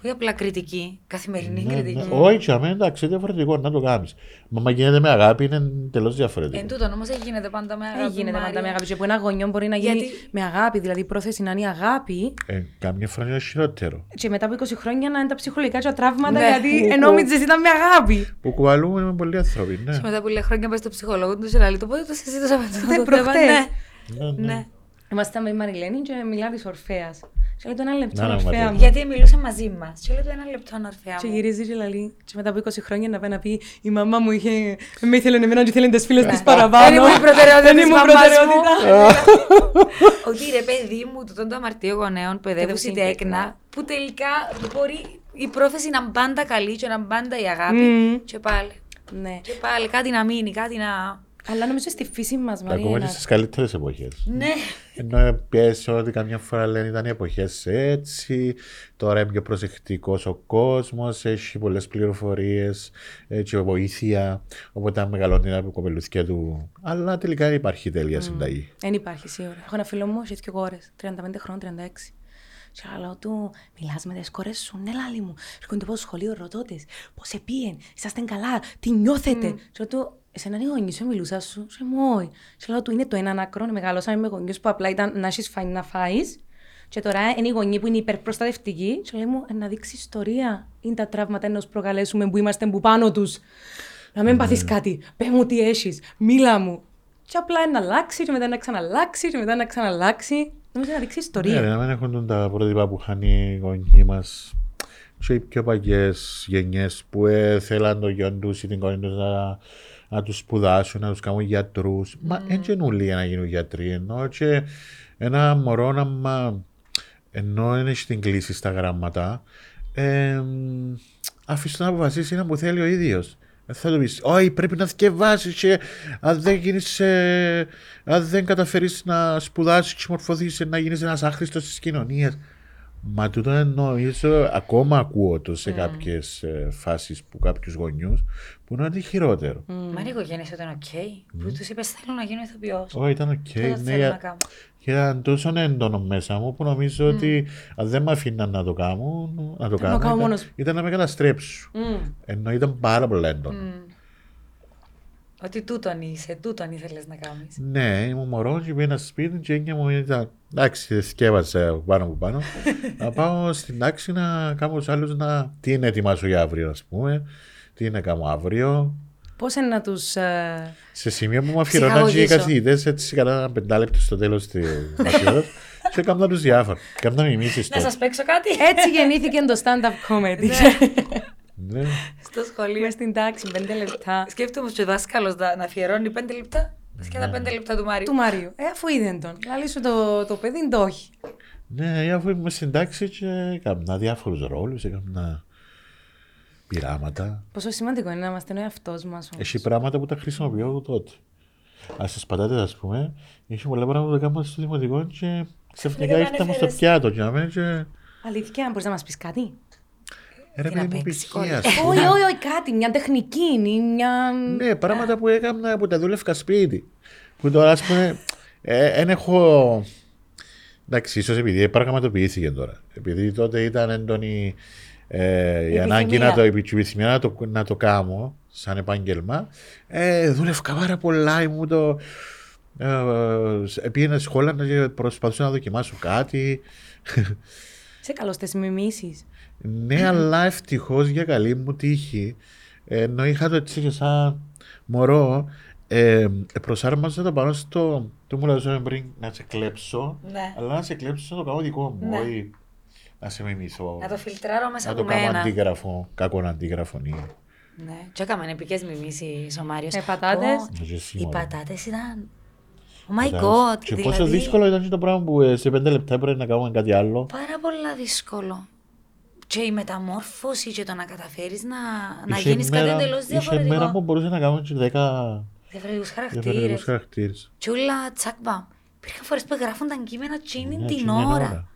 όχι απλά κριτική, καθημερινή Ναι, κριτική. ναι. Όχι, για μένα εντάξει, είναι διαφορετικό να το κάνεις. Μα μα γίνεται με αγάπη, είναι τελώς διαφορετικό. Εν τούτον όμως δεν γίνεται πάντα με αγάπη. Δεν γίνεται πάντα Μάρια. με αγάπη. Και από ένα γονιό μπορεί να γίνει Γιατί- με αγάπη. Δηλαδή η πρόθεση να είναι η αγάπη Ε, καμιά φορά είναι χειρότερο. και μετά από 20 χρόνια να είναι τα ψυχολογικά και τα τραύματα Ναι. γιατί Που- ενόμιζες ήταν με αγάπη. Που κουβαλούμε με πολλοί άνθρωποι, ναι. Και μετά πολλά χρόνια πάει στο ψυχολόγο τους και λέει το πότε το συζήτησα με τον Δεν το θέμα. προχτές. Ναι. Ναι, ναι. Ναι. Είμαστε με η Μαριλένη και μιλά της Ορφαία. Και λέει το ένα λεπτό, Να, να, Ορφέα Ματέο. μου. Γιατί μιλούσε μαζί μας. Και λέει το ένα λεπτό, Ορφέα Και μου. γυρίζει και λέει, και μετά από 20 χρόνια να πάει να πει η μαμά μου είχε, με ήθελε εμένα και ήθελε τις φίλες της Δεν παραπάνω. ήμουν η προτεραιότητα Δεν της ήμουν μαμάς προτεραιότητα. Ότι ρε παιδί μου, το το αμαρτίο γονέων που Παιδεύουν παιδεύουν τέκνα, που τελικά μπορεί η πρόθεση να είναι πάντα καλή και να είναι πάντα η αγάπη. Μμμ. Και πάλι. Ναι. Και πάλι κάτι να μείνει, κάτι να. Αλλά νομίζω στη φύση μας, Ακόμα και Μαρίνα. στις καλύτερες εποχές. Ναι. Ενώ πιέσει ότι καμιά φορά λένε ήταν οι εποχές έτσι, τώρα είναι πιο προσεκτικός ο κόσμος, έχει πολλές πληροφορίες και βοήθεια. Οπότε αν μεγαλώνει ένα κοπελούθια του. Αλλά τελικά δεν υπάρχει τέλεια συνταγή. Δεν υπάρχει σίγουρα. Έχω ένα φίλο μου, έχει δύο κόρες, 35 χρόνια, 36. Και λέω του, μιλάς με τις κόρες σου, ναι λάλη μου. Έρχονται από το σχολείο, ρωτώ τις, πώς επίεν, είσαστε καλά, τι νιώθετε; Και λέω του, εσένα είναι γονείς σου, μιλούσα σου, και μου όχι. Και λέω του, είναι το έναν άκρο, μεγαλώσαμε με γονείς που απλά ήταν να έχεις φάει να φάεις. Και τώρα είναι οι γονείς που είναι υπερπροστατευτικοί. Και λέει μου, «Ε, να δείξεις ιστορία. Είναι τα τραύματα να προκαλέσουμε που είμαστε που πάνω τους. Να μην πάθεις κάτι. Πες μου τι έχεις. Μίλα μου. Και απλά να αλλάξει, και μετά να ξαναλλάξει, και μετά να ξαναλλάξει. Νομίζω να δείξεις Ναι, ιστορία. ρε, να μην έχουν τα πρότυπα που είχαν οι γονείς μας και οι πιο παλιέ γενιές που ε, θέλαν το γιο τους ή την κόρη τους να, να τους σπουδάσουν, να τους κάνουν γιατρούς. Μα δεν mm. όλοι για να γίνουν γιατροί. Ενώ και ένα μωρό να μα. ενώ είναι στην κλίση στα γράμματα, ε, αφήσει να αποφασίσει να που θέλει ο ίδιος. Θα του πεις, Όχι, πρέπει να θυκευάσει και αν δεν, γίνεις, ε, αν δεν καταφέρεις να σπουδάσεις και μορφωθείς να γίνεις ένας άχρηστος της κοινωνίας. Μα τούτο νομίζω, ακόμα ακούω το σε κάποιες ε, φάσεις που κάποιους γονιούς που είναι ότι χειρότερο. Μα η οικογένεια ήταν οκ. Που τους είπες θέλω να γίνω ηθοποιός. Όχι, ήταν οκ. Αυτό ναι, θέλω για- να κάνω. και ήταν τόσο έντονο μέσα μου που νομίζω ότι αν δεν με αφήναν να το κάνω, να το να κάνω, κάνω ήταν, μόνος μου. ήταν να με καταστρέψουν. Μμμ. Ενώ ήταν πάρα πολύ έντονο. Ότι τούτον είσαι, τούτον ήθελες να κάνεις. Ναι, ήμουν μωρός και πήγαινα στο σπίτι και η έννοια μου ήταν εντάξει, θυκεύασα από πάνω από πάνω. να πάω στην τάξη να κάνω τους άλλους να... Τι είναι ετοιμάσω για αύριο, ας πούμε. Τι είναι να κάνω αύριο. Πώς είναι να τους... ε, Σε σημείο που μου αφιερώναν και οι Ψυχαγωγήσω; καθηγητές έτσι κατά ένα πεντάλεπτο στο τέλος της μαθήματος και έκαναν τους διάφορα. Κάμουν μιμήσεις Να τότε. σας παίξω κάτι; Έτσι γεννήθηκε το stand-up comedy. Ναι. Στο σχολείο. Μες στην τάξη, πέντε λεπτά. Σκέφτομαι και ο δάσκαλος να, να αφιερώνει πέντε λεπτά. Και τα πέντε λεπτά του Μάριου. Του Μαρίου. Ε, αφού είδε τον. Λαλή σου το, το παιδί, το όχι. Ναι, αφού ήμουν στην τάξη και έκανα διάφορους ρόλους, έκανα πειράματα. Πόσο σημαντικό είναι να είμαστε ο εαυτός μας. Έχει πράγματα που τα χρησιμοποιώ τότε. Α τι πατάτε, ας πούμε, έχει πολλά πράγματα που τα κάνουμε στο δημοτικό και ξαφνικά Λίγα ήρθαμε στο ανέφερες. πιάτο. Και, αμέ, και... Αλήθεια, μπορείς να μας πεις κάτι; Ε, Ρε, Τι να παιδί μου, παίξει, π.χ. κόρη. ας πούμε. όχι, όχι, όχι, κάτι. Μια τεχνική ή μια. Ναι, πράγματα που έκανα που τα δούλευκα σπίτι. Που τώρα, ας πούμε, δεν έχω. Εντάξει, ίσως επειδή πραγματοποιήθηκε τώρα. Επειδή τότε ήταν έντονη ε, η Η ανάγκη επιθυμία. να το, η επιθυμία να το, να το κάνω σαν επάγγελμα. Ε, δούλευκα πάρα πολλά. Ήμουν το. Ε, πήγαινα σχόλια και προσπαθούσα να δοκιμάσω κάτι. Σε καλό στι μιμήσεις. Ναι, αλλά ευτυχώς για καλή μου τύχη, ενώ είχα το έτσι και σαν μωρό, ε, προσάρμοζα το πάνω στο. Το μου λέω πριν να σε κλέψω, Ναι. αλλά να σε κλέψω να το κάνω δικό μου, Ναι. όχι να σε μιμήσω. Να το φιλτράρω μέσα να από το κάνω μένα. αντίγραφο, κακό αντίγραφο. Ναι. Ναι, και έκαμε επικές μιμήσεις ο Μάριος. Με πατάτες. Πω, Και Οι σήμερα. πατάτες ήταν... Oh my Πατάτες. god, Και δηλαδή, πόσο δύσκολο ήταν και το πράγμα που ε, σε πέντε λεπτά πρέπει να κάνουμε κάτι άλλο. Πάρα πολλά δύσκολο. Και η μεταμόρφωση και το να καταφέρεις να, να Είχε γίνεις κάτι μέρα- εντελώς Είχε μέρα που διαφορετικό. μπορούσε να κάνουμε και δέκα Διαφορετικούς διαφορετικούς χαρακτήρες. χαρακτήρες. Και όλα τσακμπαμ. Υπήρχαν φορές που γράφουν τα κείμενα τσίνη Ναι, την τσίνη ώρα. ώρα.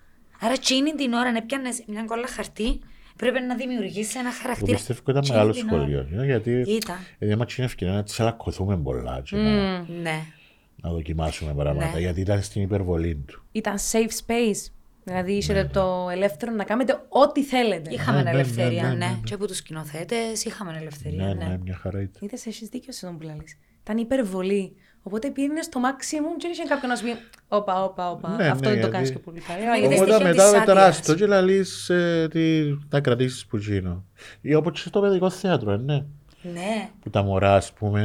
Άρα τσίνη την ώρα, να πιάνεις μια κόλλα χαρτί, πρέπει να δημιουργήσεις ένα Το χαρακτήρα. πιστεύω ήταν τσίνη μεγάλο την ώρα. σχολείο. ε, Γιατί Ήταν. επειδή μας είναι ευκαιρία να τσαλακωθούμε πολλά και να, Ναι. να δοκιμάσουμε πράγματα. Ναι. Γιατί ήταν στην υπερβολή του. Ήταν safe space. Δηλαδή, είσαστε το ελεύθερο να κάνετε ό,τι θέλετε. Είχαμε Ναι, ναι, ελευθερία, ναι, ναι, ναι. ναι. Και από τους σκηνοθέτες είχαμε ελευθερία, Ναι, ναι. ναι, μια χαρά ήταν. Είδες, έχεις δίκιο σε τον που λαλείς. Ήταν υπερβολή. Οπότε πήγαινε στο maximum και είχε κάποιον να σου πει: Όπα, όπα, όπα. Ναι, Αυτό ναι, δεν το γιατί- κάνεις και πολύ καλά. Ναι, Γιατί γιατί Οπότε στοιχείο μετά της με τεράστιο άδειας. και λαλείς ε, τι, να κρατήσεις που γίνω. Ή όπως και στο παιδικό θέατρο, ε, ναι. Ναι. Που τα μωρά, ας πούμε,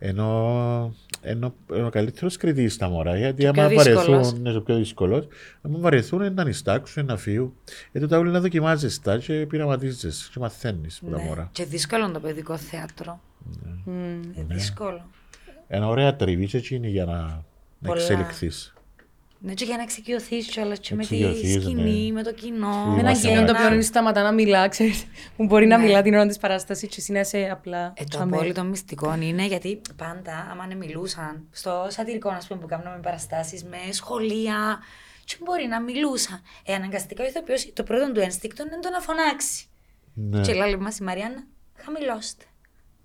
ε, ενώ ενώ είναι ο καλύτερος κριτής στα μωρά. Γιατί Και άμα πιο δύσκολος. βαρεθούν, είναι πιο δύσκολος. άμα βαρεθούν, να νηστάξουν, να φύγουν. Γιατί τα όλοι να δοκιμάζεσαι και πειραματίζεσαι και μαθαίνεις από τα Ναι. μωρά. Και δύσκολο το παιδικό θέατρο. Μμμ. Ε, δύσκολο. Ένα ωραία τριβή και εκείνη για να, να Πολλά. εξελιχθείς. Ναι, και για να εξοικειωθείς κιόλα και με τη Εξοικειωθείς, σκηνή, ναι. με το κοινό. Με Με ένα Είμαστε κοινό το ένα- οποίο δεν σταματά να μιλά, ξέρεις, που μπορεί να Ναι. μιλά την ώρα της παράστασης και εσύ να είσαι απλά Ε, το τσαμέ. απόλυτο μυστικό είναι γιατί πάντα, άμα ναι μιλούσαν, στο σατυρικό να πούμε, που κάνουμε παραστάσεις με σχολεία, και μπορεί να μιλούσαν. Ε, αναγκαστικά ο ηθοποιό, το πρώτο του ένστικτο είναι το να φωνάξει. Ναι. Και λέει μα η Μαριάννα, χαμηλώστε.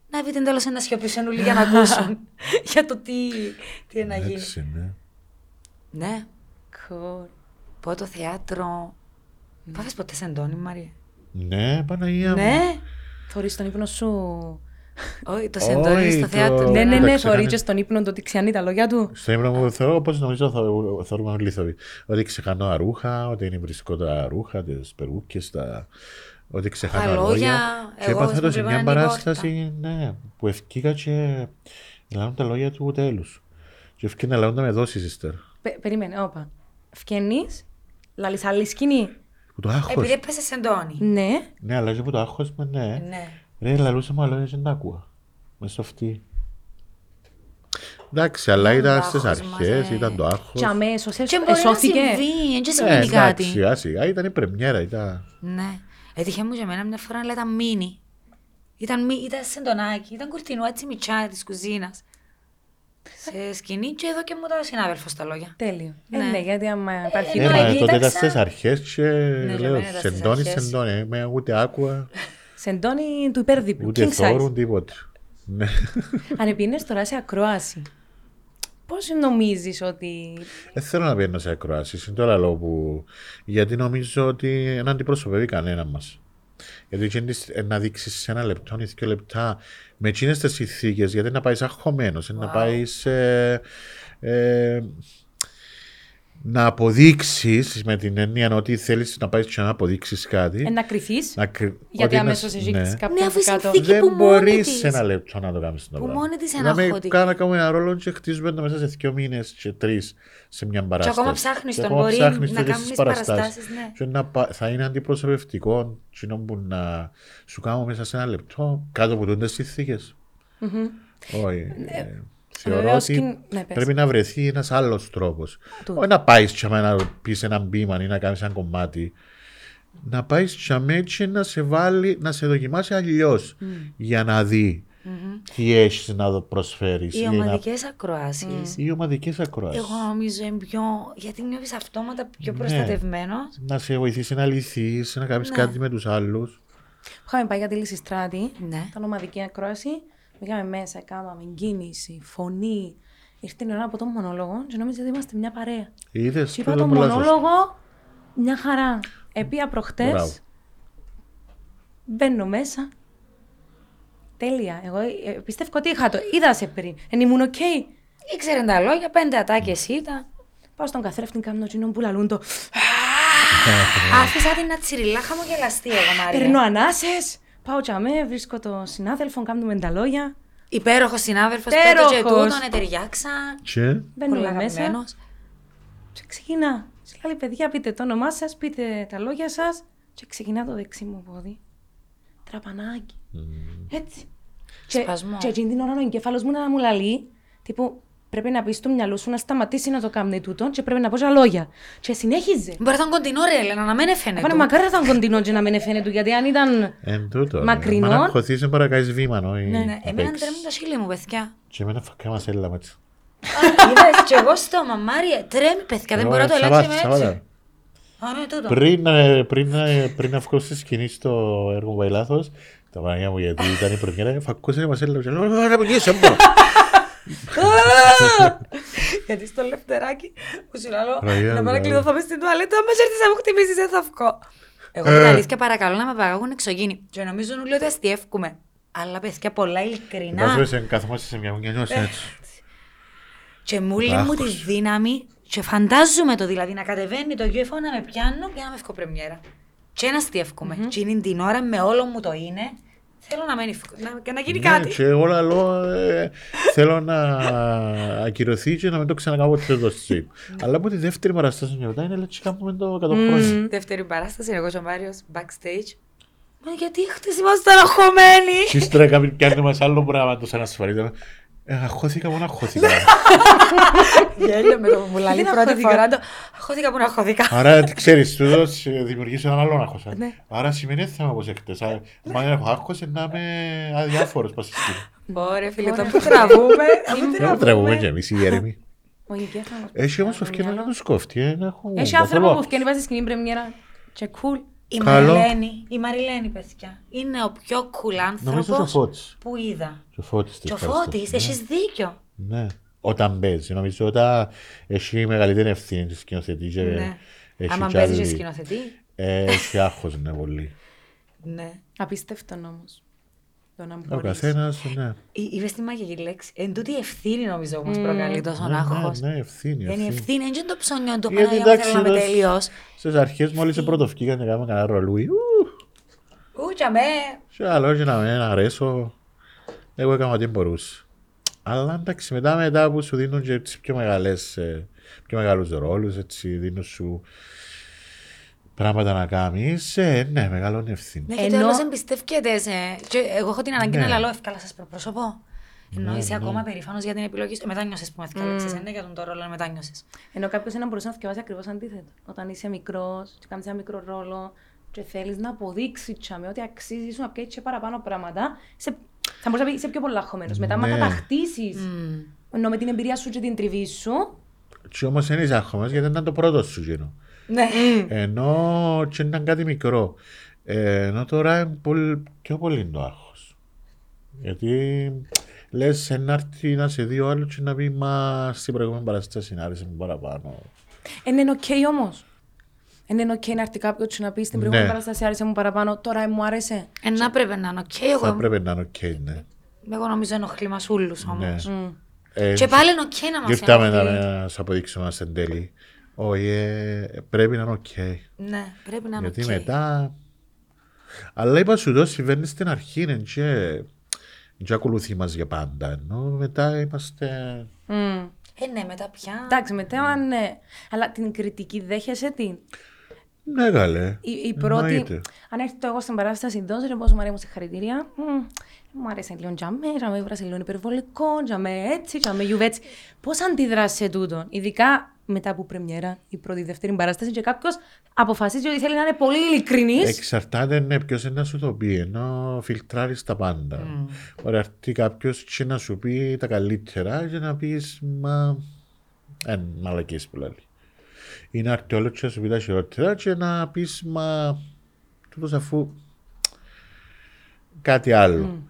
Να βρείτε τέλο ένα σιωπήσουν όλοι για να ακούσουν για το τι, τι είναι να γίνει. Έτσι, ναι. Ναι, Cool. πω το θέατρο. Πάθες ποτέ σε εντόνι, Μαρία; Ναι, Παναγία μου. Ναι, Θωρείς τον ύπνο σου. όχι, το σεντόνι Όχι, στο το- θέατρο. Ναι, ναι, ναι, Εντάξει, θωρείς κάνει- και στον ύπνο το ότι ξιάνει τα λόγια του. Στο ύμνο μου θεωρώ όπως νομίζω θω- θεωρούμε όλοι οι ηθοποιοί. Ότι ξεχανώ ρούχα, ότι είναι βρισκό τα ρούχα, τις περούκες, τα. Ότι ξεχάνω Τα λόγια, λόγια. Και εγώ, έπαθα ας το πούμε, σε πρέπει μια να είναι η παράσταση ναι, που ευκήκα και λάβουν τα λόγια του τέλου. Και ευκήκα να λάβουν τα με δόσεις, ύστερα. Πε- Περίμενε, όπα. Φκαινείς, λαλείς άλλη σκηνή. Που το άγχος. Επειδή έπεσε σε εντόνι. Ναι. Ναι, αλλά και που το άγχος με, ναι. Ναι. Ρε, λαλούσα μου, αλλά δεν τα ακούω. Μέσα στο αυτή. Εντάξει, αλλά Ήταν ήταν το στις άγχος μας, αρχέ, ε. ήταν το άγχος. Και αμέσως Και έσω- μπορεί να εσώθηκε. συμβεί, δεν Ε, σημαίνει εντάξει, κάτι. σιγά σιγά ήταν η πρεμιέρα, ήταν. Ναι. Έτυχε μου για μένα μια φορά, αλλά ήταν μίνι. Ήταν, μι- ήταν σεντονάκι, ήταν κουρτινό έτσι μιτσά της κουζίνας. Σε σκηνή και εδώ και μου τα συνάδελφος τα λόγια. Τέλειο. Ε, Ναι. ναι, γιατί άμα υπάρχει... Ε, Ε, μα μα εκεί τότε ήταν κοίταξα- στι αρχές και για λέω μένα ήταν στις σεντόνι, αρχές. σεντόνι. Με ούτε άκουα, Σεντόνι του υπέρδιπλου. ούτε King size. θόρουν, τίποτε. Ναι. Αν επίνες τώρα σε ακρόαση, πώς νομίζεις ότι... Δεν θέλω να πιένω σε ακροάσει. Είναι το άλλο που. Γιατί νομίζω ότι δεν αντιπροσωπεύει κανένα μας. Γιατί εκείνη της- ε, να δείξεις σε ένα λεπτό ή δύο λεπτά με εκείνε τι συνθήκε, γιατί να πάει αγχωμένο, να Wow. πάει ε, να αποδείξεις με την έννοια ότι θέλεις να πάει και να αποδείξεις κάτι. Ε, να κρυθείς, να κρυ- γιατί ότι να- αμέσως έχει ναι. κάποιον Ναι, αφού η κάτω. συνθήκη- Δεν που μόνη μπορείς της. σε ένα λεπτό να το κάνεις το Που πράγμα. μόνη της είναι Να με αγχωτική. κάνω να κάνουμε ένα ρόλο και χτίζουμε το μέσα σε δύο μήνες και τρεις σε μια παράσταση. ακόμα ψάχνεις Και τον, ακόμα μπορεί ψάχνεις να το και κάνεις στις παραστάσεις, ναι. Και να, πα- θα είναι αντιπροσωπευτικό κοινό που να σου κάνω μέσα σε ένα λεπτό κάτω από τούντε συνθήκε. Όχι. Ε, Θεωρώ Βεβαίως ότι και- ναι, πες. πρέπει να βρεθεί ένας άλλος τρόπος. Του. Όχι να πάεις τσαμέ να πεις ένα μπήμα ή να κάνεις ένα κομμάτι. Να πάεις τσαμέ και να σε βάλει, να σε δοκιμάσει αλλιώς για να δει τι έχεις να προσφέρεις. Οι ομαδικές ακροάσεις. Οι ομαδικές ακροάσεις. Εγώ νομίζω είναι πιο. Γιατί νιώθεις αυτόματα πιο Ναι. προστατευμένο. Να σε βοηθήσει να λυθείς, να κάνεις Ναι. κάτι με τους άλλους. Είχαμε πάει για τη Λυσιστράτη, Ναι. ήταν ομαδική ακρόαση, πήγαμε μέσα, κάναμε κίνηση, φωνή. Ήρθε η ώρα από τον μονόλογο και νόμιζα ότι είμαστε μια παρέα. Είδες Σου είπα τον μονόλογο, μια χαρά. Επία Μπράβο. προχτές, μπαίνω μέσα. Τέλεια. Εγώ ε, πιστεύω ότι είχα το. Είδα σε πριν. Εν ήμουν οκ. Ήξερε τα λόγια, πέντε ατάκες ήταν. Πάω στον καθρέφτη, κάνω εκείνον που λαλούν το. Άφησα την να τσιριλά χαμογελαστή εγώ, Μάρια. Παίρνω ανάσες, πάω τσαμέ, βρίσκω τον συνάδελφο, κάνουμε τα λόγια. Υπέροχος συνάδελφος, πέτω και Υπέροχος. τούτον, ταιριάξαν. Και; Μπαίνουμε Πολύ μέσα. αγαπημένος. Και ξεκινά. Σε λέει, παιδιά, πείτε το όνομά σας, πείτε τα λόγια σας. Και ξεκινά το δεξί μου πόδι. Τραπανάκι. Έτσι. Και, Σπασμός. και εκείνη την ώρα ο εγκέφαλος μου να μου λαλεί, τύπου πρέπει να πει στο μυαλό σου να σταματήσει να το κάνει τούτο και πρέπει να πω τα λόγια. Και συνέχιζε. Μπορεί να ήταν κοντινό ρε, Έλενα, να μην έφαινε. Απάνε μακάρι να ήταν κοντινό και να μην εφαίνεται του, γιατί αν ήταν. εν τούτο. Μακρινό. Αν αγχωθεί, δεν μπορεί να κάνεις βήμα. νο, ή Ναι, να εμένα παίξεις. τρέμουν τα χείλη μου, παιδιά. Και εμένα φακά μας έλα έτσι. Είδες και εγώ στο μαμάρια, τρέμει παιδιά, δεν μπορώ να το Εγώ, ελέγξω Σαββάτα, με Σαββάτα. έτσι. Α, ναι, τούτο. Πριν, ε, πριν, ε, πριν να βγω στη σκηνή στο έργο μου πάει λάθος, τα παναγιά μου γιατί ήταν η πρεμιέρα, φακούσε μας έλαβε Γιατί στο λευτεράκι που σου λέω Ραγιά, να πάω να μπράβο. κλειδωθώ μες στην τουαλέτα, άμα σε έρθεις να μου χτυπήσεις δεν θα βγω. Εγώ με τα αλήθεια παρακαλώ να με παγάγουν εξωγήινη. Και νομίζουν όλοι ότι αστιεύκουμε. Αλλά παιδιά πολλά ειλικρινά. Βάζω σε καθόμαστε σε μια γωνιά νιώσαι έτσι. Και μου λέει μου τη Άγχος. δύναμη και φαντάζομαι το δηλαδή να κατεβαίνει το UFO να με πιάνω και να με βγω πρεμιέρα. Και να αστιεύκουμε. Και είναι την ώρα με όλο μου το είναι Θέλω να μένει φου- να, και να γίνει Ναι, κάτι. και εγώ λαλώ, ε, θέλω να ακυρωθεί και να μην το ξανακάνω ποτέ το stream. Αλλά από τη δεύτερη παραστάση και μετά είναι λέει και κάνουμε το 100 χρόνια. Δεύτερη παράσταση, εγώ και ο Μάριος backstage. Μα γιατί χτες ήμασταν αγχωμένοι. Και ύστερα κάποιοι πιάνουν μας άλλο πράγμα τους ανασφαλίτες. Ε, αγχώθηκα μόνο αγχώθηκα. Γέλιο με το που μου λέει Δεν πρώτη αγχώθηκα. φορά το. Αγχώθηκα που να αγχώθηκα. Άρα τι ξέρεις, τούτος ε, δημιουργείς έναν άλλον άγχος. ε. Ναι. Άρα σημαίνει δεν θα είμαι όπως εκτές. Α, Μα αν έχω άγχος είναι να είμαι αδιάφορος πας στη σκηνή. Ωραία, φίλε, το Ωραία. που τραβούμε. το που Δεν τραβούμε κι εμείς οι γέρεμοι. Όχι, και θα μας Έχει όμως το πει ευκαιρία άλλο. να τους κόφτει. ε, να έχουν Έχει καθόλου άνθρωπο που άγχος. φτιάχνει βάζει σκηνή πρεμιέρα και cool. Η Καλό. Μαριλένη, η Μαριλένη, παιδιά, είναι ο πιο cool Νομίζω και ο άνθρωπος Φώτης. που είδα. Και ο Φώτης της Και ο παραστάσης, Φώτης, ναι. έχεις δίκιο. Ναι. Όταν παίζει. Νομίζω όταν έχει μεγαλύτερη ευθύνη της σκηνοθετής και Ναι. έχει Άμα κι παίζεις και άλλη- σκηνοθετή. Ε, Έχει άγχος, ναι, πολύ. Ναι. Απίστευτο όμως. Το να Ο μπορείς. καθένας, ναι. Είπε τη μαγική λέξη. Εν τούτη η ευθύνη νομίζω που μας προκαλεί τόσο Ναι, άγχος. Ναι, ναι, ευθύνη. Είναι η ευθύνη. ευθύνη, δεν είναι το ψώνιο το Γιατί Παναγία μου εντάξει, θέλω να είμαι εδώ τέλειος. Στις αρχές μόλις σε πρώτο βγήκα και κάναμε κανένα ρολούι. ου, Ούτσα με. Και άλλο και να με αρέσω. Εγώ έκανα ό,τι μπορούσα. Αλλά εντάξει, μετά, μετά που σου δίνουν και τις πιο μεγάλες, ε, πιο μεγάλους ρόλους, έτσι, δίνουν σου πράγματα να κάνεις, ε, ναι, μεγαλώνει ευθύνη. Ναι, γιατί Ενώ- όλος εμπιστεύκεται σε... Και εγώ έχω την ανάγκη Ναι. να λαλώ εύκολα σας προπροσωπώ. Ενώ Ναι, είσαι ναι. ακόμα περήφανος για την επιλογή σου. Ε, μετά νιώσες που με θυκαλέξες, ναι, για τον το ρόλο, μετά νιώσες. Ενώ κάποιος να μπορούσε να θυκευάσει ακριβώς αντίθετο. Όταν είσαι μικρός και κάνεις ένα μικρό ρόλο και θέλεις να αποδείξεις τσάμε ότι αξίζεις σου να πιέσεις και παραπάνω πράγματα, σε... θα μπορούσε να πεις είσαι πιο πολλά χωμένο. Μετά, άμα Ναι. κατακτήσεις ενώ με την εμπειρία σου και την τριβή σου, Και όμως δεν είσαι άγχομος γιατί ήταν το πρώτο σου γίνο. Ναι. Ενώ και ήταν κάτι μικρό. Ε, ενώ τώρα είναι πολύ, πιο πολύ το άγχος. Γιατί λες ένα έρθει να σε δει ο άλλος και να πει μα στην προηγούμενη παράσταση να άρεσε μου παραπάνω. είναι οκ όμως. Είναι οκ να έρθει κάποιος και να πει στην προηγούμενη Ναι. παράσταση άρεσε μου παραπάνω, τώρα μου άρεσε. Ε, να πρέπει να είναι οκ. Θα Εγώ, πρέπει να είναι οκ, ναι. εγώ νομίζω ενοχλεί μας όλους όμως. ναι. Ε, Και πάλι είναι οκ να μας Ήρθαμε να, ενοχλεί. να σας αποδείξουμε μας εν τέλει. Όχι, ε, πρέπει να είναι οκ. Ναι, πρέπει να είναι Γιατί οκ. μετά... Αλλά είπα σου το συμβαίνει στην αρχή, είναι και... Και ακολουθεί μας για πάντα, ενώ μετά είμαστε... Μμ. Ε, ναι, μετά πια. Εντάξει, μετά ναι. Αλλά την κριτική δέχεσαι την. Ναι, καλέ. Η, η πρώτη. Εννοείται. Αν έρθει το εγώ στην παράσταση, δώσε ρε πόσο μου αρέσει συγχαρητήρια. Μμ, Μου άρεσε λίγο τζαμέ, τζαμέ έβρασε λίγο υπερβολικό, τζαμέ έτσι, τζαμέ γιουβέτσι. Πώς αντιδράσει σε τούτο, ειδικά μετά από πρεμιέρα, η πρώτη, η δεύτερη παράσταση, και κάποιος αποφασίζει ότι θέλει να είναι πολύ ειλικρινής. Εξαρτάται ναι, ποιος είναι να σου το πει, ενώ φιλτράρεις τα πάντα. Μπορεί να έρθει κάποιος και να σου πει τα καλύτερα και να πεις μα... Εν, μαλακίες που λέει. Ή να έρθει όλο και να σου πει τα χειρότερα και να πεις μα... Τούτος αφού... Κάτι άλλο.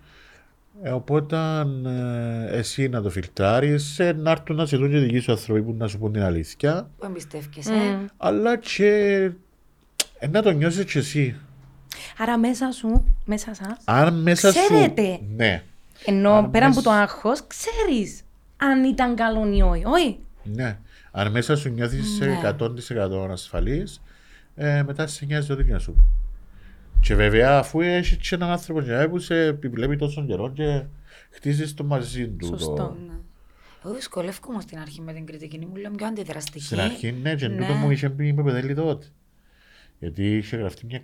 Ε, οπότε ε, εσύ να το φιλτράρεις, ε, να έρθουν να σε δουν και δικοί σου άνθρωποι που να σου πούν την αλήθεια, Που εμπιστεύκεσαι. αλλά και ε, να το νιώσεις και εσύ. Άρα μέσα σου, μέσα σας, Αν μέσα Ξέρετε. σου. Ναι, ενώ Αν πέραν μέσα- από το άγχος, ξέρεις αν ήταν καλό ή όχι. Όχι. ναι. Αν μέσα σου νιώθεις Ναι. 100% ασφαλής, ε, μετά σε νοιάζει ό,τι και να σου πω. Και βέβαια, αφού έχεις και έναν άνθρωπο και που σε επιβλέπει τόσο καιρό και χτίζεις το μαζί του. Σωστό. Το... Ναι. Εγώ δυσκολεύομαι στην αρχή με την κριτική, μου λέω πιο αντιδραστική. Στην αρχή, ναι, και Ναι. τούτο μου είχε πει με παιδέλη τότε. Γιατί είχε γραφτεί μια,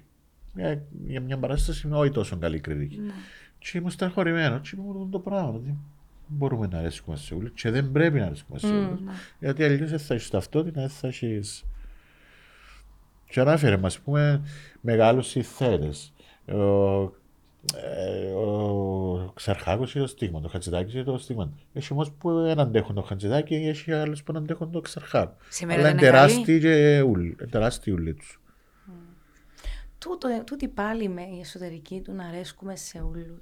μια, για μια παράσταση με όχι τόσο καλή κριτική. Ναι. Και ήμουν στεναχωρημένος. Και είπαμε το πράγμα. Ότι μπορούμε να αρέσκουμε σε όλους και δεν πρέπει να αρέσκουμε σε όλους. ναι. Γιατί αλλιώς δεν θα έχεις ταυτότητα, δεν θα έχεις... Και ανάφερε, ας πούμε, μεγάλους συνθέτες. Ο, ε, ο Ξαρχάκος είναι το στίγμα, το Χατζηδάκης είναι το στίγμα. Έχει όμως που δεν αντέχουν το Χατζηδάκη, έχει άλλους που δεν αντέχουν το Ξαρχάκο. Σήμερα Αλλά δεν είναι είναι καλή. τεράστιοι και ούλοι, είναι τεράστιοι ούλοι τους. Τούτο, τούτη πάλι με η εσωτερική του να αρέσκουμε σε όλου.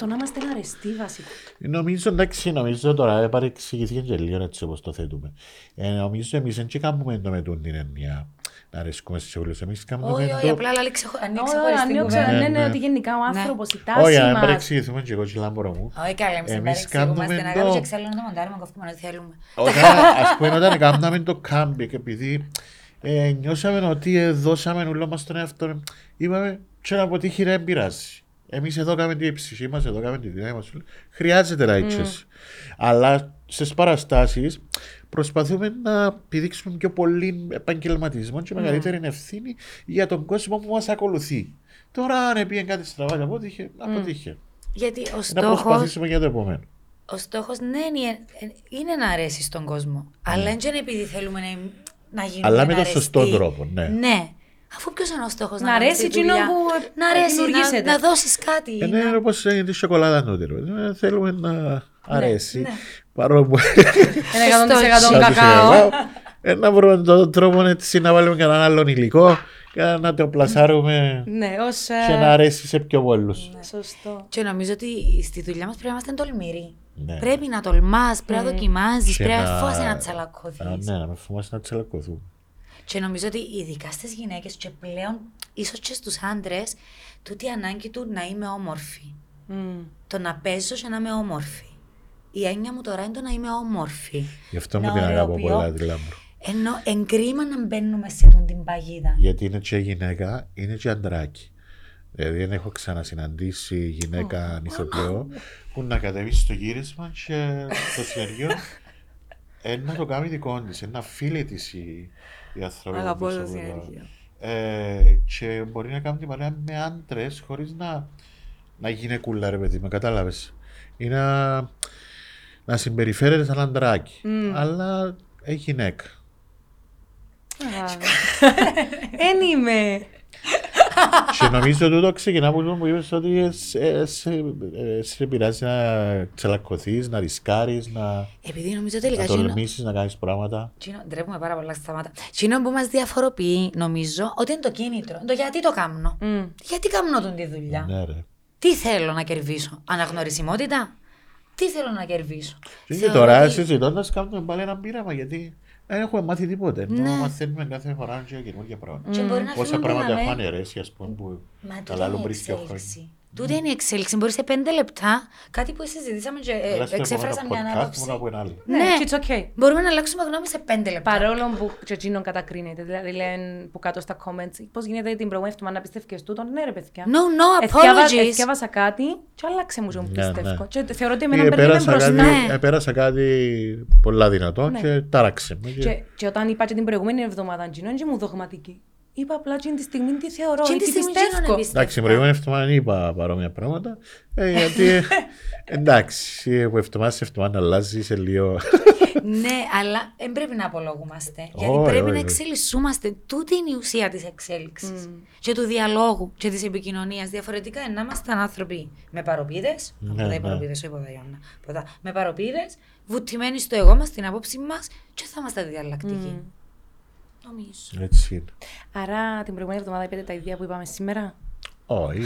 Το, το να είμαστε αρεστοί βασικά. Νομίζω, εντάξει, νομίζω τώρα παρεξηγήθηκε και λίγο έτσι όπως το θέτουμε. Ε, νομίζω εμείς δεν και κάνουμε το με τούν την έννοια να αρέσκουμε σε όλους. Εμείς κάνουμε Όχι, όχι, το... απλά λέει ξεχω... ανοίξει Όχι, χωριστή ανοίξω, κουβέντα. ναι, Ναι, ναι, ναι. ότι γενικά ο άνθρωπος, η τάση Όχι, αν μας. παρεξηγηθούμε και εγώ και λάμπορα μου. Όχι, καλά, εμείς δεν Εμείς παρεξηγούμαστε. κάνουμε Να το- κάνουμε και εξάλλου να το μοντάρουμε, κόφουμε ό,τι θέλουμε. Όταν, ας πούμε, όταν κάναμε το κάμπι και επειδή ε, νιώσαμε ότι ε, δώσαμε όλο μας τον εαυτό, είπαμε, και να αποτύχει δεν πειράζει. Εμείς εδώ κάνουμε την ψυχή μας, εδώ κάνουμε τη δύναμη μας. Χρειάζεται να έτσι. Αλλά στις παραστάσεις προσπαθούμε να επιδείξουμε πιο πολύ επαγγελματισμό και μεγαλύτερη ευθύνη για τον κόσμο που μας ακολουθεί. Τώρα, αν πήγε κάτι στραβά και αποτύχε, αποτύχε. Γιατί ο Να στόχος, προσπαθήσουμε για το επόμενο. ο στόχος ναι, είναι, είναι να αρέσει στον κόσμο. Αλλά δεν είναι επειδή θέλουμε να, να γίνουμε Αλλά με να τον σωστό αρεστεί. τρόπο, ναι. Ναι. Αφού ποιος είναι ο στόχος Να αρέσει εκείνο που να αρέσει, να, δημιουργήσετε. να δώσεις κάτι. Ε, ναι, να- όπως τη σοκολάτα νούμερο. Ε, Θέλουμε να αρέσει. ναι. Παρόλο που. Ένα 100% Στο κακάο. Ε, να βρούμε τον τρόπο έτσι να βάλουμε κανέναν άλλον υλικό και να το πλασάρουμε Ναι, ως... ε, και να αρέσει σε πιο πολλούς. Σωστό. Και νομίζω ότι στη δουλειά μας πρέπει να είμαστε τολμηροί. Ναι. Πρέπει να τολμάς, πρέπει να δοκιμάζεις, Και πρέπει να να- φοβάσαι να Α, τσαλακωθεί. Ναι, να με φοβάσαι να τσαλακωθούμε. Και νομίζω ότι ειδικά στις γυναίκες και πλέον ίσως και στους άντρες, τούτη η ανάγκη του να είμαι όμορφη. Μμ. Το να παίζω και να είμαι όμορφη. Η έννοια μου τώρα είναι το να είμαι όμορφη. Γι' αυτό με Να την αγαπώ ωρεοποιώ. πολλά τη λάμπρο. Ενώ εγκρίμα να μπαίνουμε σε τον την παγίδα. Γιατί είναι και γυναίκα, είναι και αντράκι. Δηλαδή δεν έχω ξανασυναντήσει γυναίκα ηθοποιό που να κατεβεί στο γύρισμα και στο συνεργείο ε, να το κάνει δικό της, να φίλη της η, η ανθρώπη. που Αγαπώ πίσω το από το- συνεργείο. Ε, και μπορεί να κάνει την παρέα με άντρες χωρίς να, να γίνει κούλα, ρε παιδί, με κατάλαβες. Ή να, να συμπεριφέρεται σαν αντράκι. Αλλά έχει γυναίκα. Εν είμαι. Και νομίζω ότι τούτο ξεκινά από το που είπες ότι ε, σε, σε, ε, σε πειράζει να τσαλακωθείς, να ρισκάρεις, να, Επειδή νομίζω τελικά να εκείνο- τολμήσεις να κάνεις πράγματα. Εκείνο- ντρέπουμε πάρα πολλά στα σταμάτα. Εκείνο που μας διαφοροποιεί, νομίζω, ότι είναι το κίνητρο. Είναι Το γιατί το κάνω. Μμ. Γιατί κάνω τον τη δουλειά; Ναι ρε. Τι θέλω να κερδίσω; Αναγνωρισιμότητα; Τι θέλω να κερδίσω; Και Θεωρώ τώρα ότι- συζητώντας κάνουμε πάλι ένα πείραμα γιατί δεν έχουμε μάθει τίποτε. Ενώ Ναι. μαθαίνουμε κάθε φορά και καινούργια πράγματα. Και μπορεί να Πόσα φύγουμε πράγματα δαμέ. έχουν αρέσεις, ας πούμε, που Μα τούτη καλά είναι άλλο η πριν δύο χρόνια. εξέλιξη. Τούτη είναι η εξέλιξη. Μπορείς σε πέντε λεπτά κάτι που συζητήσαμε και ε, Αλλά στο εξέφρασα επόμενο μια podcast άποψη. μόνο από ένα άλλο. Ναι, Ναι. it's okay. Μπορούμε να αλλάξουμε γνώμη σε πέντε λεπτά. Παρόλο που και εκείνον κατακρίνεται, δηλαδή λένε που κάτω στα comments, πώς γίνεται την προηγούμενη εβδομάδα να πιστεύεις τούτον, ναι ρε παιδιά. No, no Εθιάβα- apologies. Εθιάβασα κάτι και άλλαξε μου και μου Ναι, πιστεύω. ναι. Και θεωρώ ότι Ή εμένα παίρνει επέρασα μπροστά. κάτι, Ναι. επέρασα κάτι πολλά δυνατό Ναι. και τάραξε με. και- Και, και όταν είπα και την προηγούμενη εβδομάδα, εκείνον και μου δογματική. Είπα απλά και τη στιγμή τι θεωρώ, Και ή τη τι στιγμή πιστεύω. εκείνον εμπιστεύω. Εντάξει, την προηγούμενη εβδομάδα είπα παρόμοια πράγματα. Ε, γιατί εντάξει, από εβδομάδα σε εβδομάδα αλλάζει σε λίγο. ναι, αλλά δεν πρέπει να απολογούμαστε. γιατί Όχι, πρέπει όχι, να όχι. εξελισσούμαστε. Τούτη είναι η ουσία της εξέλιξης. Και του διαλόγου και της επικοινωνίας. Διαφορετικά είναι να ήμασταν άνθρωποι με παροπίδες. Ναι, από τα ναι. παροπίδε, όχι από τα Ιωάννα. από τα- Με παροπίδες, βουτυμένοι στο εγώ μας, στην απόψη μας και θα είμαστε διαλλακτικοί. Νομίζω. Έτσι είναι. Άρα την προηγούμενη εβδομάδα είπατε τα ίδια που είπαμε σήμερα. Όχι.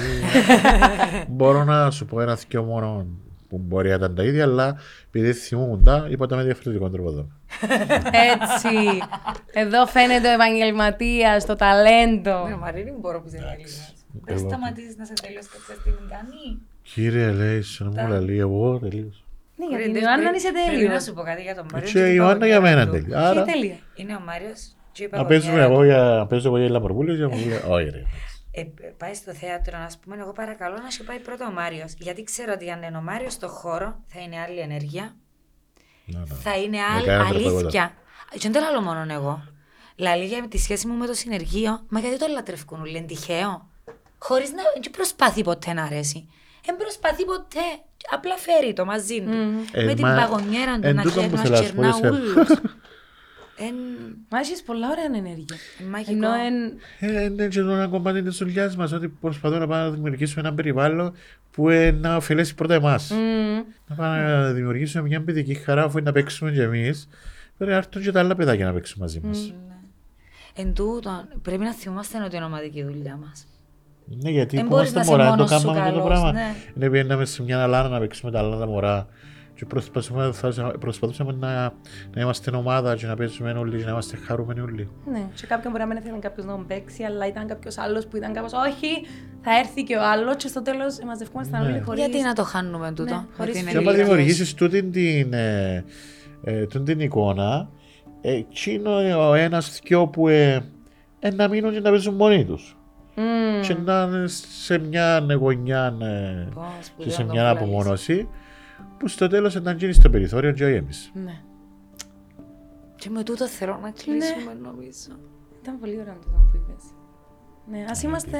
Μπορώ να σου πω ένα θείο μόνο που μπορεί να ήταν τα ίδια, αλλά επειδή θυμούμουν τα, είπα τα με διαφορετικό τρόπο εδώ. Έτσι. Εδώ φαίνεται ο επαγγελματία, το ταλέντο. Ναι, Μαρίνη, μου μπορώ που δεν είναι Δεν Εγώ- σταματήσεις να σε τελειώσει κάποια στιγμή, κάνει. Κύριε, λέει, σου να μου λαλεί, εγώ τελείωσα. Ναι, για Πριν- την Ιωάννα είσαι Πρέπει τέλειος. να σου πω κάτι για τον Μάριο. Και η Ιωάννα για μένα τελείω. Και Άρα, τέλεια. Είναι ο Μάριος. Να παίζουμε εγώ για, να παίζω εγώ για Λαμπροπούλιο, για μου λέει, όχι ρε. Ε, πάει στο θέατρο, να πούμε, εγώ παρακαλώ να σου πάει πρώτα ο Μάριος. Γιατί ξέρω ότι αν είναι ο Μάριος στο χώρο θα είναι άλλη ενέργεια, Να, να. θα είναι Με άλλη κάνει τρόπο αλήθεια. Και δεν το λέω μόνο εγώ. Λαλή για τη σχέση μου με το συνεργείο, μα γιατί το λατρευκούν, όλοι, είναι τυχαίο. Χωρίς να δεν προσπαθεί ποτέ να αρέσει. Δεν προσπαθεί ποτέ. Απλά φέρει το μαζί του. Ε, με την μα- παγωνιέρα του εν να τούτο χε- που να θέλω να σου πω, χερνά εσένα. όλους. Εν Μα έχεις πολλά ωραία ενέργεια. μαγικό. Ενώ εν... Ε, Είναι και το ένα κομμάτι της δουλειάς μας, ότι προσπαθούμε να πάμε να δημιουργήσουμε ένα περιβάλλον που ε, να ωφελέσει πρώτα εμάς. Μμμ. Να πάμε να δημιουργήσουμε μια παιδική χαρά, αφού είναι να παίξουμε κι εμείς. Πρέπει να έρθουν και τα άλλα παιδάκια να παίξουν μαζί μας. Εν τούτον, πρέπει να θυμόμαστε ότι είναι ομαδική δουλειά μας. Ναι, γιατί Εν που μπορείς είμαστε να είσαι μωρά, δεν το μόνος σου κάναμε αυτό το καλός, πράγμα. ναι. Είναι πήγαιναμε σε μια αλάνα να παίξουμε τα άλλα τα μωρά. Και προσπαθούμε, θα, προσπαθούσαμε να, να είμαστε ομάδα και να παίζουμε όλοι και να είμαστε χαρούμενοι όλοι. Ναι, σε κάποιον μπορεί να μην ήθελε κάποιο να τον παίξει, αλλά ήταν κάποιο άλλο που ήταν κάπω. Όχι, θα έρθει και ο άλλο, και στο τέλο μαζευόμασταν Ναι. όλοι χωρί. Γιατί να το χάνουμε τούτο. Ναι, με χωρίς την Και άμα ενήλικες. δημιουργήσει τούτη την, ε, ε, τούτη την εικόνα, εκείνο ο ένα δυο που ε, ε, να μείνουν και να παίζουν μόνοι του. Μμμ. και να είναι σε μια γωνιά ε, Πω, και σπουδαίο σε να μια το πουλάγεις. απομόνωση που στο τέλος ήταν γίνει στο περιθώριο και όχι εμείς. Ναι. Και με τούτο θέλω να κλείσουμε νομίζω. Ήταν πολύ ωραίο το που είπες. Ναι, ας είμαστε...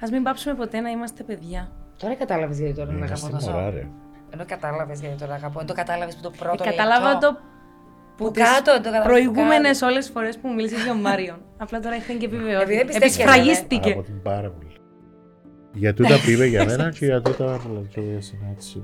Ας μην πάψουμε ποτέ να είμαστε παιδιά. Τώρα κατάλαβες γιατί τώρα να αγαπώ Είμαστε τόσο. μωρά ρε. Ενώ κατάλαβες γιατί τώρα αγαπώ. Εν το κατάλαβες που το πρώτο Ε, κατάλαβα λεπτό. το Που τις κάτω, το κατάλαβα που προηγούμενες όλες φορές που μίλησες για τον Μάριον. Απλά τώρα είχαν και επιβεβαιώσει. Επειδή δεν πιστεύεις Επισφραγίστηκε. Από την πάρα πολύ. Για τούτα που είπε για μένα και για τούτα που λέει και για συνάντηση.